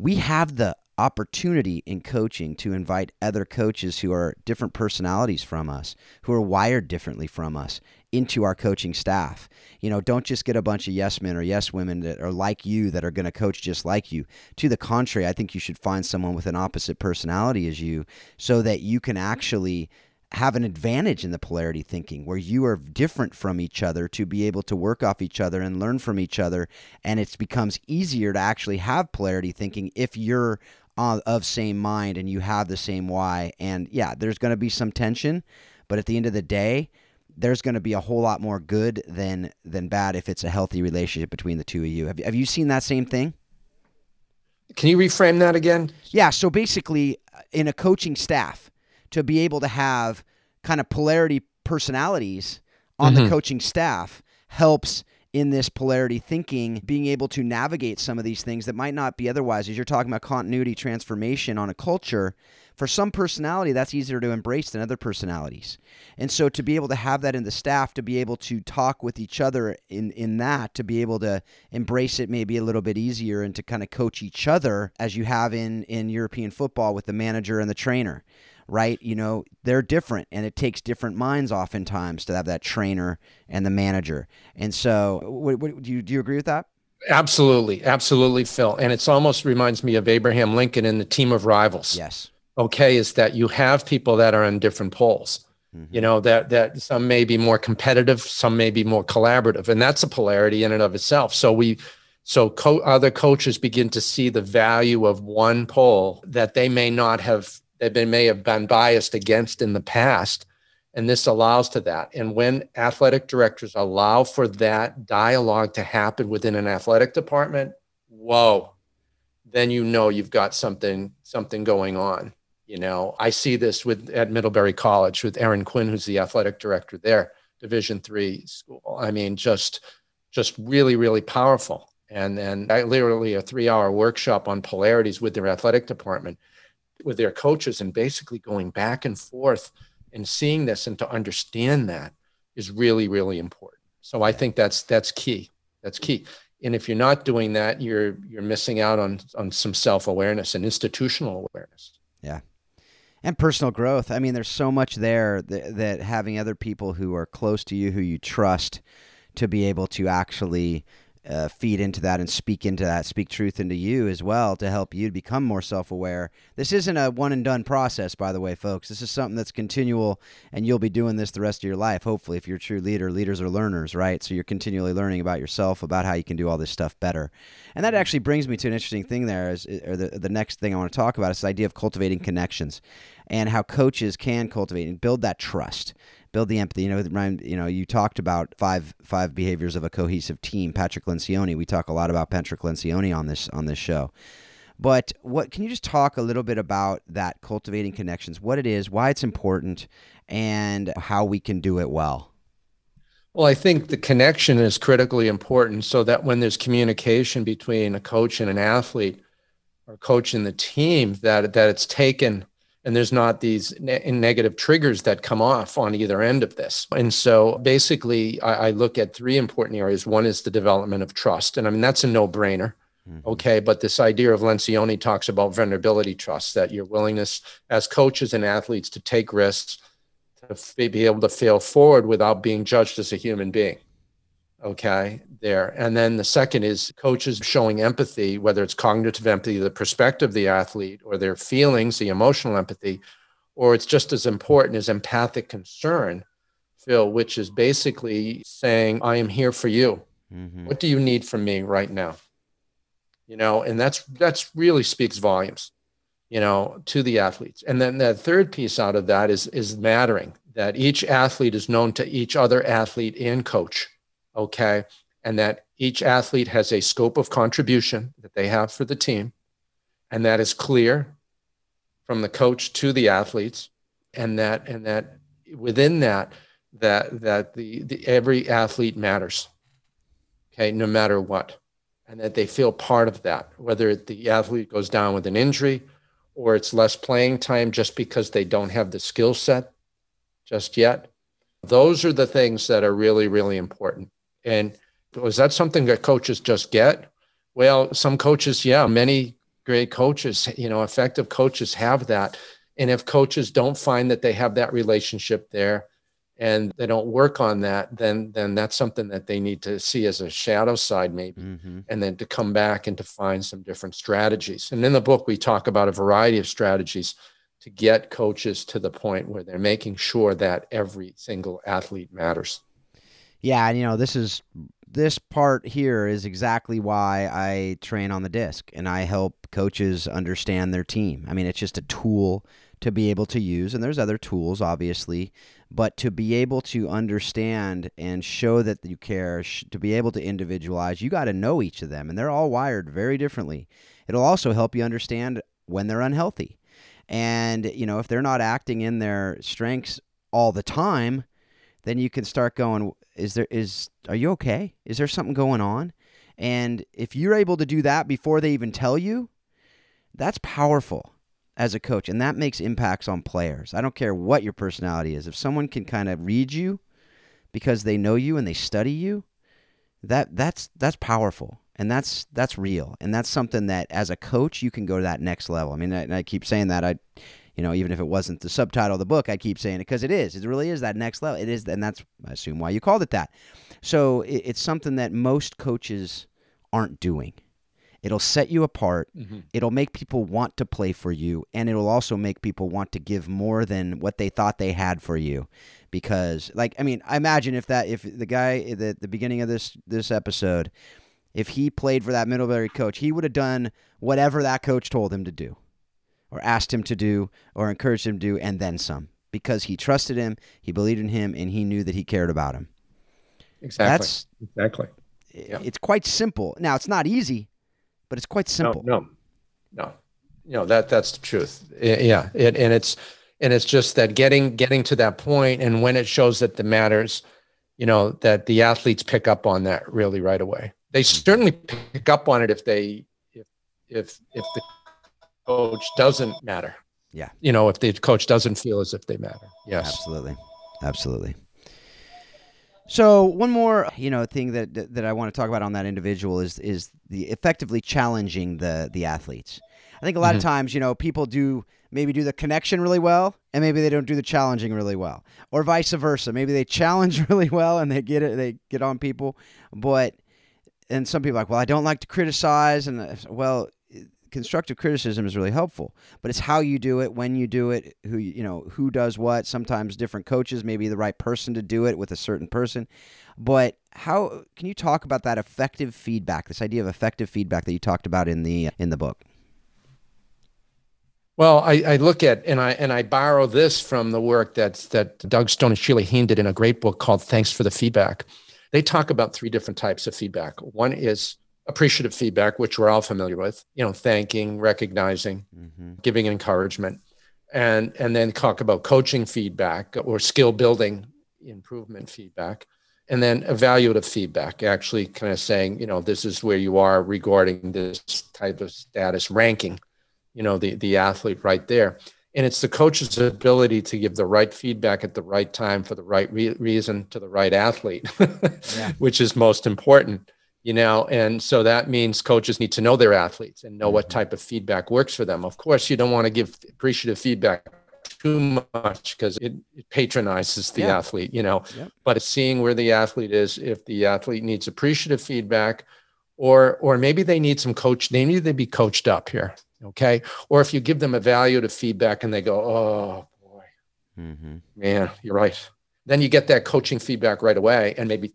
we have the opportunity in coaching to invite other coaches who are different personalities from us, who are wired differently from us, into our coaching staff. You know, don't just get a bunch of yes men or yes women that are like you that are going to coach just like you. To the contrary, I think you should find someone with an opposite personality as you so that you can actually have an advantage in the polarity thinking where you are different from each other to be able to work off each other and learn from each other and it becomes easier to actually have polarity thinking if you're uh, of same mind and you have the same why. And yeah there's going to be some tension but at the end of the day there's going to be a whole lot more good than than bad if it's a healthy relationship between the two of you. Have, have you seen that same thing? Can you reframe that again? Yeah so basically in a coaching staff to be able to have kind of polarity personalities on mm-hmm. the coaching staff helps in this polarity thinking, being able to navigate some of these things that might not be otherwise. As you're talking about continuity transformation on a culture, for some personality, that's easier to embrace than other personalities. And so to be able to have that in the staff, to be able to talk with each other in, in that, to be able to embrace it maybe a little bit easier and to kind of coach each other as you have in, in European football with the manager and the trainer right? You know, they're different and it takes different minds oftentimes to have that trainer and the manager. And so, what, what, do, you, do you agree with that? Absolutely. Absolutely, Phil. And it's almost reminds me of Abraham Lincoln and the team of rivals. Yes. Okay. Is that you have people that are on different poles. Mm-hmm. You know, that, that some may be more competitive, some may be more collaborative. And that's a polarity in and of itself. So we, so co- other coaches begin to see the value of one pole that they may not have that they may have been biased against in the past. And this allows to that. And when athletic directors allow for that dialogue to happen within an athletic department, whoa, then you know you've got something something going on. You know, I see this with at Middlebury College with Erin Quinn, who's the athletic director there, Division three school. I mean, just just really, really powerful. And then literally a three hour workshop on polarities with their athletic department with their coaches and basically going back and forth and seeing this and to understand that is really really important. So i think that's that's key. That's key. And if you're not doing that you're you're missing out on on some self-awareness and institutional awareness. Yeah. And personal growth. I mean there's so much there that, that having other people who are close to you who you trust to be able to actually uh, feed into that and speak into that, speak truth into you as well to help you become more self aware. This isn't a one and done process, by the way, folks. This is something that's continual, and you'll be doing this the rest of your life, hopefully, if you're a true leader. Leaders are learners, right? So you're continually learning about yourself, about how you can do all this stuff better. And that actually brings me to an interesting thing there, is, or the, the next thing I want to talk about is this idea of cultivating connections and how coaches can cultivate and build that trust build the empathy. You know, you know, you talked about five five behaviors of a cohesive team. Patrick Lencioni. We talk a lot about Patrick Lencioni on this on this show. But what can you just talk a little bit about that cultivating connections, what it is, why it's important, and how we can do it well? Well, I think the connection is critically important so that when there's communication between a coach and an athlete or coach and the team, that that it's taken and there's not these ne- negative triggers that come off on either end of this. And so basically, I, I, look at three important areas. One is the development of trust. And I mean, that's a no brainer. Mm-hmm. Okay. But this idea of Lencioni talks about vulnerability trust, that your willingness as coaches and athletes to take risks, to be able to fail forward without being judged as a human being okay there. And then the second is coaches showing empathy whether it's cognitive empathy the perspective of the athlete or their feelings the emotional empathy or it's just as important as empathic concern phil which is basically saying i am here for you. Mm-hmm. what do you need from me right now? You know and that's that's really speaks volumes you know to the athletes. And then the third piece out of that is is mattering that each athlete is known to each other athlete and coach okay, and that each athlete has a scope of contribution that they have for the team, and that is clear from the coach to the athletes, and that and that within that that that the, the every athlete matters, okay, no matter what, and that they feel part of that, whether the athlete goes down with an injury or it's less playing time just because they don't have the skill set just yet. Those are the things that are really, really important. And was that something that coaches just get? Well, some coaches, yeah, many great coaches, you know, effective coaches have that. And if coaches don't find that they have that relationship there and they don't work on that, then then that's something that they need to see as a shadow side maybe. Mm-hmm. And then to come back and to find some different strategies. And in the book we talk about a variety of strategies to get coaches to the point where they're making sure that every single athlete matters. Yeah, and you know, this is this part here is exactly why I train on the disc and I help coaches understand their team. I mean, it's just a tool to be able to use, and there's other tools, obviously, but to be able to understand and show that you care, to be able to individualize, you got to know each of them, and they're all wired very differently. It'll also help you understand when they're unhealthy. And, you know, if they're not acting in their strengths all the time, then you can start going, is there is are you okay? Is there something going on? And if you're able to do that before they even tell you, that's powerful as a coach and that makes impacts on players. I don't care what your personality is. If someone can kind of read you because they know you and they study you, that that's that's powerful and that's that's real and that's something that as a coach you can go to that next level. I mean, I, I keep saying that I you know, even if it wasn't the subtitle of the book, I keep saying it because it is. It really is that next level. It is, and that's I assume why you called it that. So it, it's something that most coaches aren't doing. It'll set you apart. Mm-hmm. It'll make people want to play for you, and it'll also make people want to give more than what they thought they had for you. Because, like, I mean, I imagine if that if the guy at the beginning of this this episode, if he played for that Middlebury coach, he would have done whatever that coach told him to do or asked him to do or encouraged him to do, and then some, because he trusted him, he believed in him, and he knew that he cared about him. Exactly. That's exactly. Yeah. It's quite simple. Now it's not easy, but it's quite simple. No, no, no. You know that that's the truth. Yeah, it, and it's and it's just that getting getting to that point, and when it shows that the matters, you know that the athletes pick up on that really right away. They mm-hmm. certainly pick up on it if they if if if the coach doesn't matter. Yeah. You know, if the coach doesn't feel as if they matter. Yes. Absolutely. Absolutely. So one more, you know, thing that that I want to talk about on that individual is is the effectively challenging the the athletes. I think a lot mm-hmm. of times, you know, people do maybe do the connection really well and maybe they don't do the challenging really well. Or vice versa. Maybe they challenge really well and they get it they get on people, but and some people are like, "Well, I don't like to criticize." And uh, well, constructive criticism is really helpful but it's how you do it when you do it who you know who does what sometimes different coaches may be the right person to do it with a certain person but how can you talk about that effective feedback this idea of effective feedback that you talked about in the in the book well, I, I, look at and I and I borrow this from the work that that Doug Stone and Sheila Heen did in a great book called "Thanks for the Feedback." They talk about three different types of feedback. One is appreciative feedback, which we're all familiar with, you know, thanking, recognizing, mm-hmm. giving encouragement, and and then talk about coaching feedback or skill building improvement feedback, and then evaluative feedback, actually kind of saying, you know, this is where you are regarding this type of status ranking, you know, the the athlete right there. And it's the coach's ability to give the right feedback at the right time for the right re- reason to the right athlete, yeah. which is most important you know and so that means coaches need to know their athletes and know what mm-hmm. type of feedback works for them of course you don't want to give appreciative feedback too much because it, it, patronizes the yeah. athlete you know yeah. but it's seeing where the athlete is if the athlete needs appreciative feedback or or maybe they need some coach they need to be coached up here okay or if you give them evaluative feedback and they go oh boy mm-hmm. man you're right then you get that coaching feedback right away and maybe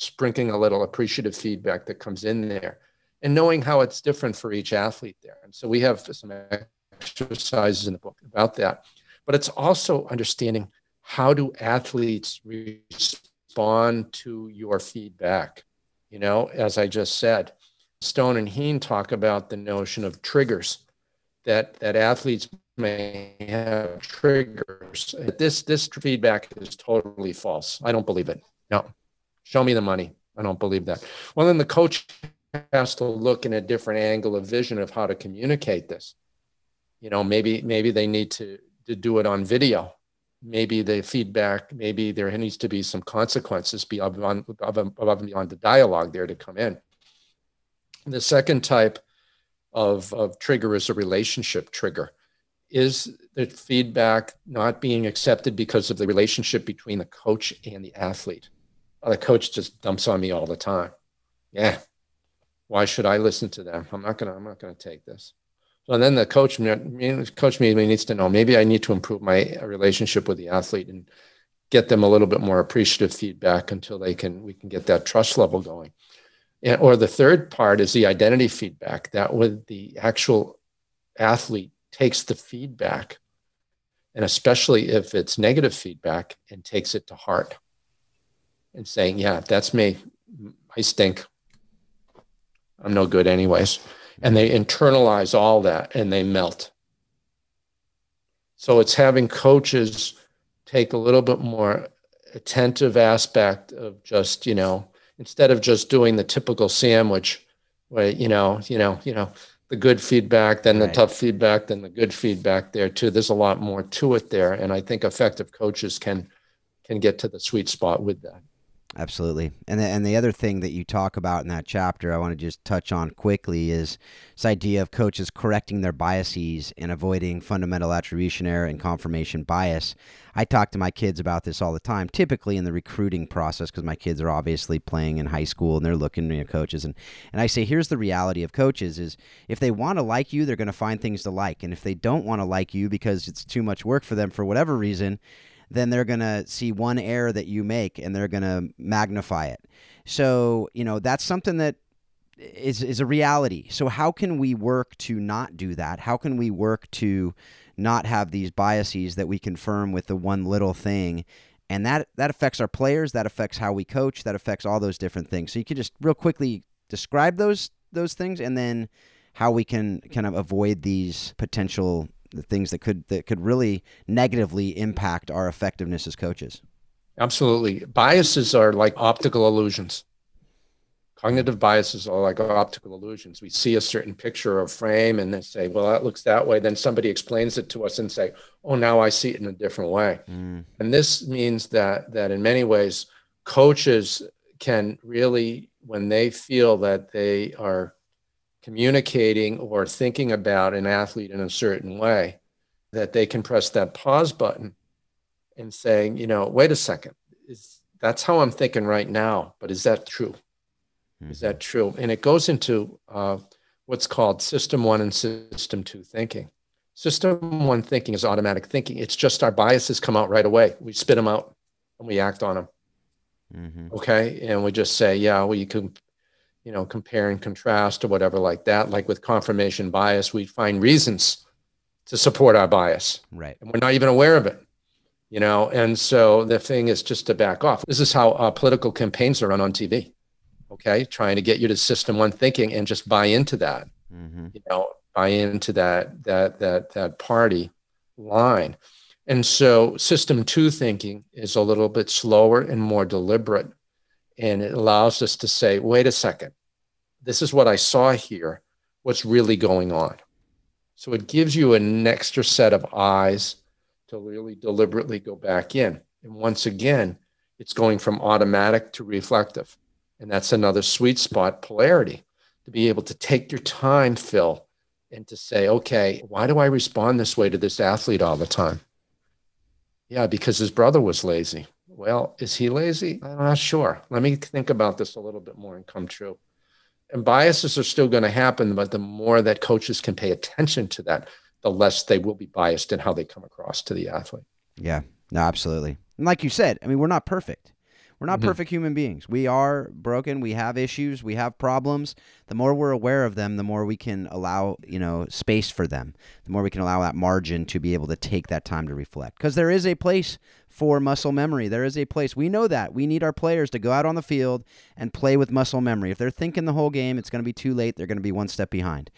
sprinkling a little appreciative feedback that comes in there and knowing how it's different for each athlete there. And so we have some exercises in the book about that. But it's also understanding how do athletes respond to your feedback? You know, as I just said, Stone and Heen talk about the notion of triggers that that athletes may have triggers. This this feedback is totally false. I don't believe it. No, Show me the money. I don't believe that. Well, then the coach has to look in a different angle of vision of how to communicate this. You know, maybe maybe they need to to do it on video. Maybe the feedback, maybe there needs to be some consequences beyond above and beyond the dialogue there to come in. The second type of, of trigger is a relationship trigger. Is the feedback not being accepted because of the relationship between the coach and the athlete? The coach just dumps on me all the time. Yeah. Why should I listen to them? I'm not gonna. I'm not gonna take this. So then the coach, coach me needs to know. Maybe I need to improve my relationship with the athlete and get them a little bit more appreciative feedback until they can we can get that trust level going. And, or the third part is the identity feedback. That with the actual athlete takes the feedback, and especially if it's negative feedback, and takes it to heart and saying, Yeah, that's me. I stink. I'm no good, anyways. And they internalize all that and they melt. So it's having coaches take a little bit more attentive aspect of just, you know, instead of just doing the typical sandwich where, you know, you know, you know, the good feedback, then the tough feedback, then the good feedback there too. There's a lot more to it there. And I think effective coaches can can get to the sweet spot with that. Absolutely. And the, and the other thing that you talk about in that chapter, I want to just touch on quickly is this idea of coaches correcting their biases and avoiding fundamental attribution error and confirmation bias. I talk to my kids about this all the time, typically in the recruiting process, because my kids are obviously playing in high school and they're looking at coaches. And, and I say, here's the reality of coaches is if they want to like you, they're going to find things to like. And if they don't want to like you because it's too much work for them for whatever reason, then they're going to see one error that you make and they're going to magnify it. So, you know, that's something that is is a reality. So how can we work to not do that? How can we work to not have these biases that we confirm with the one little thing? And that that affects our players, that affects how we coach, that affects all those different things. So you could just real quickly describe those those things and then how we can kind of avoid these potential the things that could that could really negatively impact our effectiveness as coaches. Absolutely. Biases are like optical illusions. Cognitive biases are like optical illusions. We see a certain picture or frame and then say, well, that looks that way. Then somebody explains it to us and say, oh, now I see it in a different way. Mm. And this means that that in many ways, coaches can really, when they feel that they are communicating or thinking about an athlete in a certain way, that they can press that pause button and saying, you know, wait a second, is that's how I'm thinking right now, but is that true? Mm-hmm. Is that mm-hmm. true? And it goes into uh, what's called system one and system two thinking. System one thinking is automatic thinking. It's just our biases come out right away. We spit them out and we act on them. Mm-hmm. Okay. And we just say, yeah, well, you can you know, compare and contrast or whatever like that. Like with confirmation bias, we find reasons to support our bias. Right. And we're not even aware of it, you know? And so the thing is just to back off. This is how uh, political campaigns are run on TV. Okay. Trying to get you to system one thinking and just buy into that, mm-hmm. you know, buy into that, that, that, that party line. And so system two thinking is a little bit slower and more deliberate and it allows us to say, wait a second, this is what I saw here. What's really going on? So it gives you an extra set of eyes to really deliberately go back in. And once again, it's going from automatic to reflective. And that's another sweet spot polarity to be able to take your time, Phil, and to say, okay, why do I respond this way to this athlete all the time? Yeah, because his brother was lazy. Well, is he lazy? I'm not sure. Let me think about this a little bit more and come true. And biases are still going to happen, but the more that coaches can pay attention to that, the less they will be biased in how they come across to the athlete. Yeah, no, absolutely. And like you said, I mean, we're not perfect. We're not mm-hmm. perfect human beings. We are broken. We have issues. We have problems. The more we're aware of them, the more we can allow, you know, space for them. The more we can allow that margin to be able to take that time to reflect. Because there is a place for muscle memory. There is a place. We know that. We need our players to go out on the field and play with muscle memory. If they're thinking the whole game, it's going to be too late. They're going to be one step behind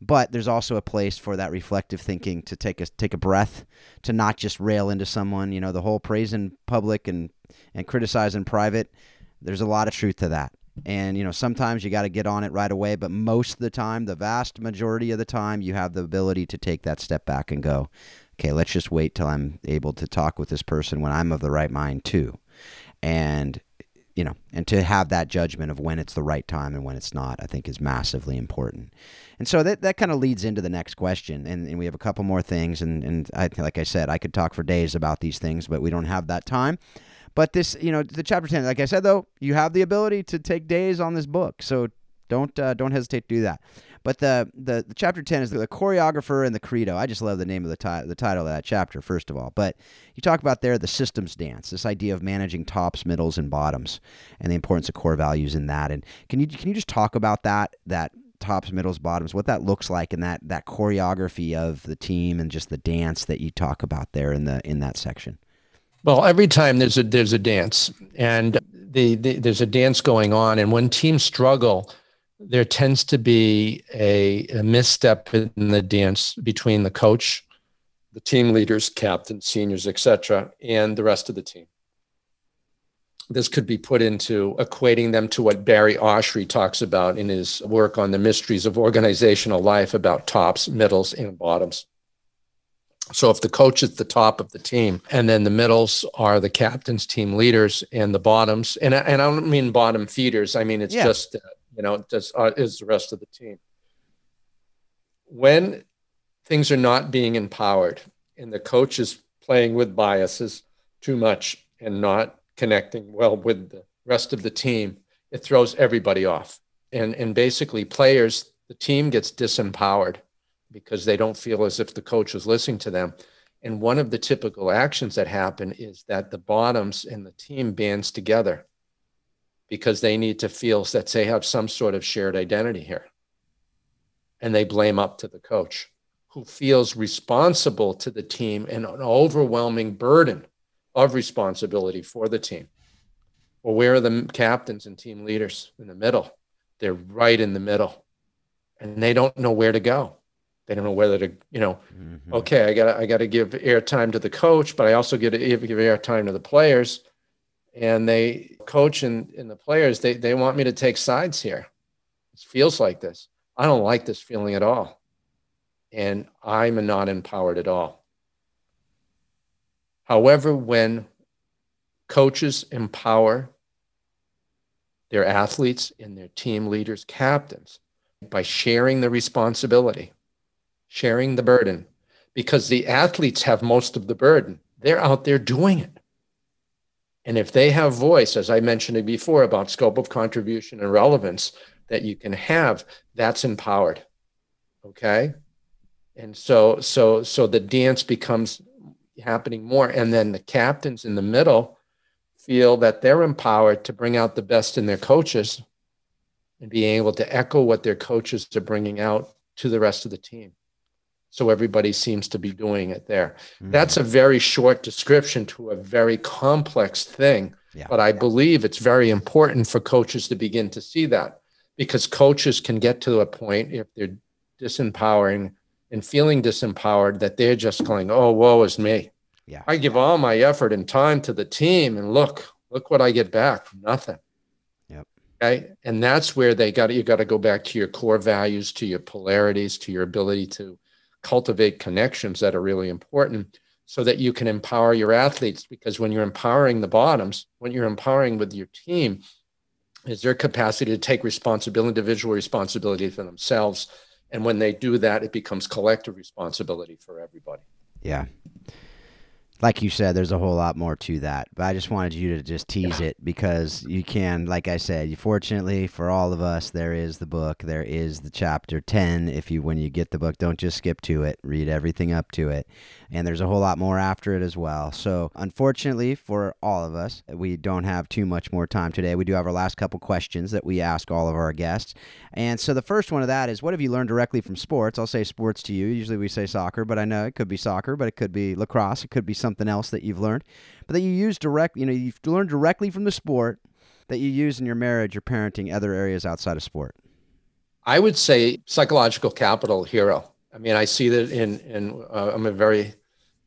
but there's also a place for that reflective thinking to take a take a breath to not just rail into someone you know the whole praise in public and and criticize in private there's a lot of truth to that and you know sometimes you got to get on it right away but most of the time the vast majority of the time you have the ability to take that step back and go okay let's just wait till i'm able to talk with this person when i'm of the right mind too and you know, and to have that judgment of when it's the right time and when it's not, I think is massively important. And so that, that kind of leads into the next question. And, and we have a couple more things. And, and I, like I said, I could talk for days about these things, but we don't have that time. But this, you know, the chapter 10, like I said, though, you have the ability to take days on this book. So don't, uh, don't hesitate to do that. But the, the, the chapter 10 is the, choreographer and the credo. I just love the name of the, the title of that chapter, first of all. But you talk about there the systems dance, this idea of managing tops, middles, and bottoms, and the importance of core values in that. And can you, can you just talk about that, that tops, middles, bottoms, what that looks like and that, that choreography of the team and just the dance that you talk about there in the, in that section? Well, every time there's a there's a dance, and the, the, there's a dance going on, and when teams struggle, there tends to be a, a misstep in the dance between the coach, the team leaders, captains, seniors, etc., and the rest of the team. This could be put into equating them to what Barry Oshry talks about in his work on the mysteries of organizational life about tops, middles, and bottoms. So if the coach is the top of the team, and then the middles are the captains, team leaders, and the bottoms, and and I don't mean bottom feeders. I mean it's yeah. just you know, does uh, is the rest of the team. When things are not being empowered and the coach is playing with biases too much and not connecting well with the rest of the team, it throws everybody off. And and basically players, the team gets disempowered because they don't feel as if the coach is listening to them. And one of the typical actions that happen is that the bottoms and the team bands together because they need to feel that they have some sort of shared identity here. And they blame up to the coach who feels responsible to the team and an overwhelming burden of responsibility for the team. Well, where are the captains and team leaders in the middle? They're right in the middle and they don't know where to go. They don't know whether to, you know, mm-hmm. okay, I got I got to give airtime to the coach, but I also get to give airtime to the players. And they coach and, and the players they, they want me to take sides here. It feels like this. I don't like this feeling at all. And i'm not empowered at all. However when coaches empower their athletes and their team leaders captains by sharing the responsibility sharing the burden because the athletes have most of the burden they're out there doing it and if they have voice, as I mentioned before about scope of contribution and relevance that you can have, that's empowered. Okay. And so, so, so the dance becomes happening more. And then the captains in the middle feel that they're empowered to bring out the best in their coaches and being able to echo what their coaches are bringing out to the rest of the team. So everybody seems to be doing it there. Mm-hmm. That's a very short description to a very complex thing. Yeah. But I believe it's very important for coaches to begin to see that because coaches can get to a point if they're disempowering and feeling disempowered that they're just going, oh, woe is me. Yeah. I give all my effort and time to the team and look, look what I get back. Nothing. Yep. Okay. And that's where they got you got to go back to your core values, to your polarities, to your ability to cultivate connections that are really important so that you can empower your athletes. Because when you're empowering the bottoms when you're empowering with your team is their capacity to take responsibility individual responsibility for themselves. And when they do that it becomes collective responsibility for everybody. Yeah like you said, there's a whole lot more to that. But I just wanted you to just tease yeah. it because you can, like I said, fortunately for all of us, there is the book. There is the chapter 10. If you, when you get the book, don't just skip to it, read everything up to it. And there's a whole lot more after it as well. So, unfortunately for all of us, we don't have too much more time today. We do have our last couple questions that we ask all of our guests. And so, the first one of that is what have you learned directly from sports? I'll say sports to you. Usually we say soccer, but I know it could be soccer, but it could be lacrosse, it could be something something else that you've learned, but that you use direct, you know, you've learned directly from the sport that you use in your marriage, your parenting, other areas outside of sport? I would say psychological capital hero. I mean, I see that in in uh, I'm a very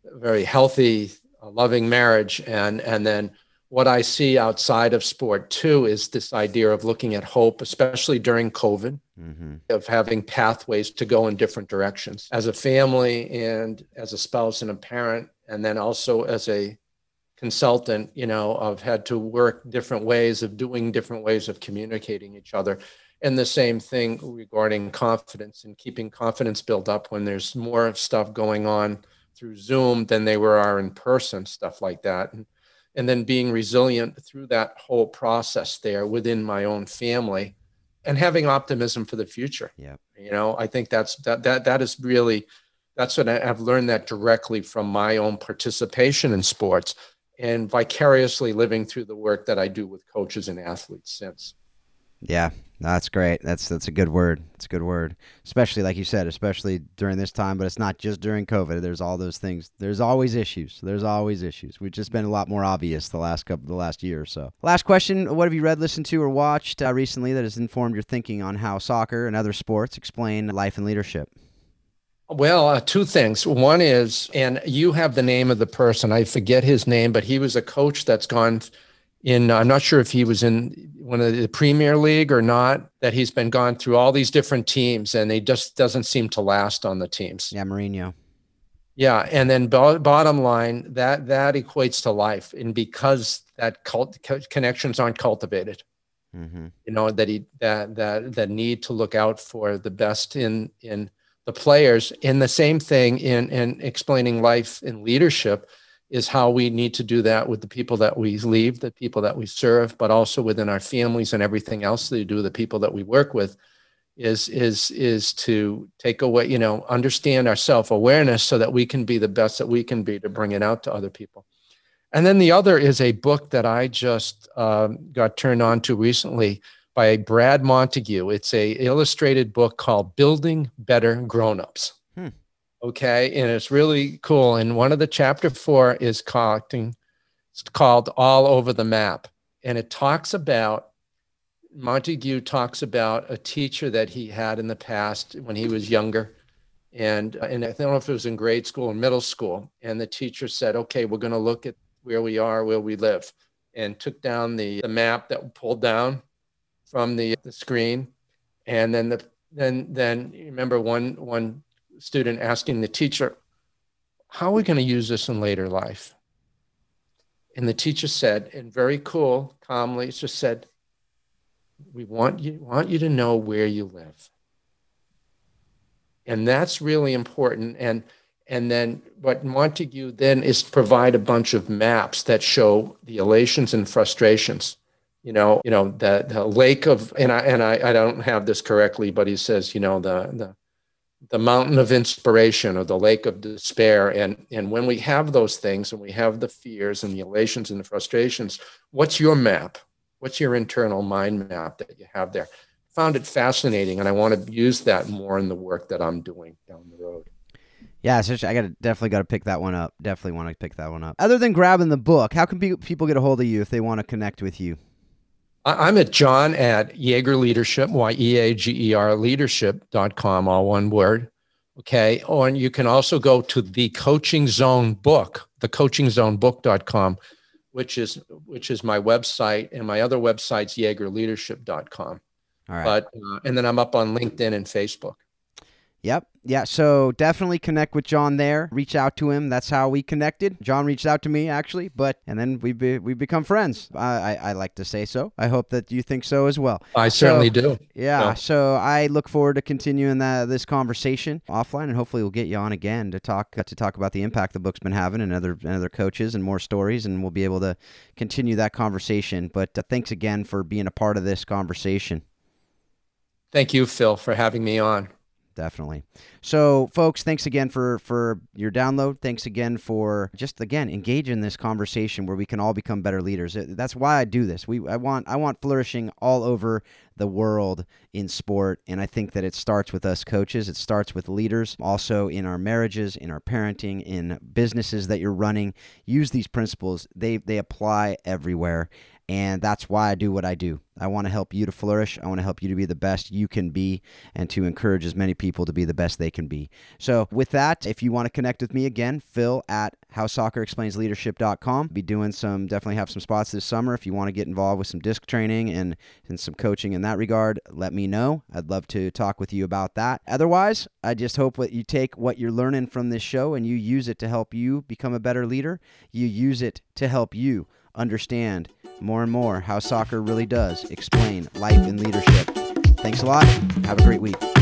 very healthy, uh, loving marriage, and and then what I see outside of sport too is this idea of looking at hope, especially during COVID, mm-hmm. of having pathways to go in different directions as a family and as a spouse and a parent and then also as a consultant, you know, I've had to work different ways of doing different ways of communicating each other. And the same thing regarding confidence and keeping confidence built up when there's more stuff going on through Zoom than they were are in person, stuff like that. And, and then being resilient through that whole process there within my own family and having optimism for the future. Yeah. You know, I think that's that that that is really that's what I, I've learned that directly from my own participation in sports and vicariously living through the work that I do with coaches and athletes since. Yeah, that's great. That's that's a good word. It's a good word, especially like you said, especially during this time. But it's not just during COVID. There's all those things. There's always issues. There's always issues. We've just been a lot more obvious the last couple, the last year or so. Last question: What have you read, listened to, or watched uh, recently that has informed your thinking on how soccer and other sports explain life and leadership? Well, uh, two things. One is, and you have the name of the person. I forget his name, but he was a coach that's gone in I'm not sure if he was in one of the Premier League or not. That he's been gone through all these different teams, and he just doesn't seem to last on the teams. Yeah, Mourinho. Yeah, and then bo- bottom line, that that equates to life, and because that cult connections aren't cultivated, mm-hmm. you know that he that that that need to look out for the best in in the players. And the same thing in in explaining life and leadership is how we need to do that with the people that we leave, the people that we serve, but also within our families and everything else that we do, the people that we work with, is is is to take away, you know, understand our self-awareness so that we can be the best that we can be to bring it out to other people. And then the other is a book that I just um, got turned on to recently by Brad Montague. It's a illustrated book called Building Better Grownups. Hmm. Okay and it's really cool. And one of the chapter four is called, it's called all over the map. And it talks about montague talks about a teacher that he had in the past when he was younger. And and i don't know if it was in grade school or middle school. And the teacher said okay we're going to look at where we are where we live and took down the, the map that pulled down from the, the screen and then the then then remember one one student asking the teacher, How are we going to use this in later life? And the teacher said, and very cool, calmly, just said, We want you, want you to know where you live. And that's really important. And and then what Montague then is provide a bunch of maps that show the elations and frustrations. You know, you know, the the lake of and I and I, I don't have this correctly, but he says, you know, the the the mountain of inspiration or the lake of despair and and when we have those things and we have the fears and the elations and the frustrations what's your map what's your internal mind map that you have there found it fascinating and i want to use that more in the work that i'm doing down the road yeah, so I got definitely got to pick that one up. Definitely want to pick that one up. Other than grabbing the book, how can people get a hold of you if they want to connect with you? I'm at John at Yeager Leadership, Y E A G E R leadership.com, all one word. Okay. Or you can also go to the coaching zone book, the coaching zone book.com, which is which is my website. And my other website's yeagerleadership.com. All right. But uh, and then I'm up on LinkedIn and Facebook. Yep. Yeah. So definitely connect with John there. Reach out to him. That's how we connected. John reached out to me actually, but and then we be, we become friends. I, I, I like to say so. I hope that you think so as well. I certainly do. Yeah. So. so I look forward to continuing that this conversation offline, and hopefully we'll get you on again to talk uh, to talk about the impact the book's been having, and other and other coaches, and more stories, and we'll be able to continue that conversation. But uh, thanks again for being a part of this conversation. Thank you, Phil, for having me on definitely. So, folks, thanks again for for your download. Thanks again for just again engage in this conversation where we can all become better leaders. That's why I do this. We I want I want flourishing all over the world in sport, and I think that it starts with us coaches. It starts with leaders, also in our marriages, in our parenting, in businesses that you're running. Use these principles. They they apply everywhere, And that's why I do what I do. I want to help you to flourish. I want to help you to be the best you can be and to encourage as many people to be the best they can be. So, with that, if you want to connect with me again, Phil at howsoccerexplainsleadership.com. Be doing some, definitely have some spots this summer. If you want to get involved with some disc training and, and some coaching in that regard, let me know. I'd love to talk with you about that. Otherwise, I just hope that you take what you're learning from this show and you use it to help you become a better leader. You use it to help you understand more and more how soccer really does explain life and leadership. Thanks a lot. Have a great week.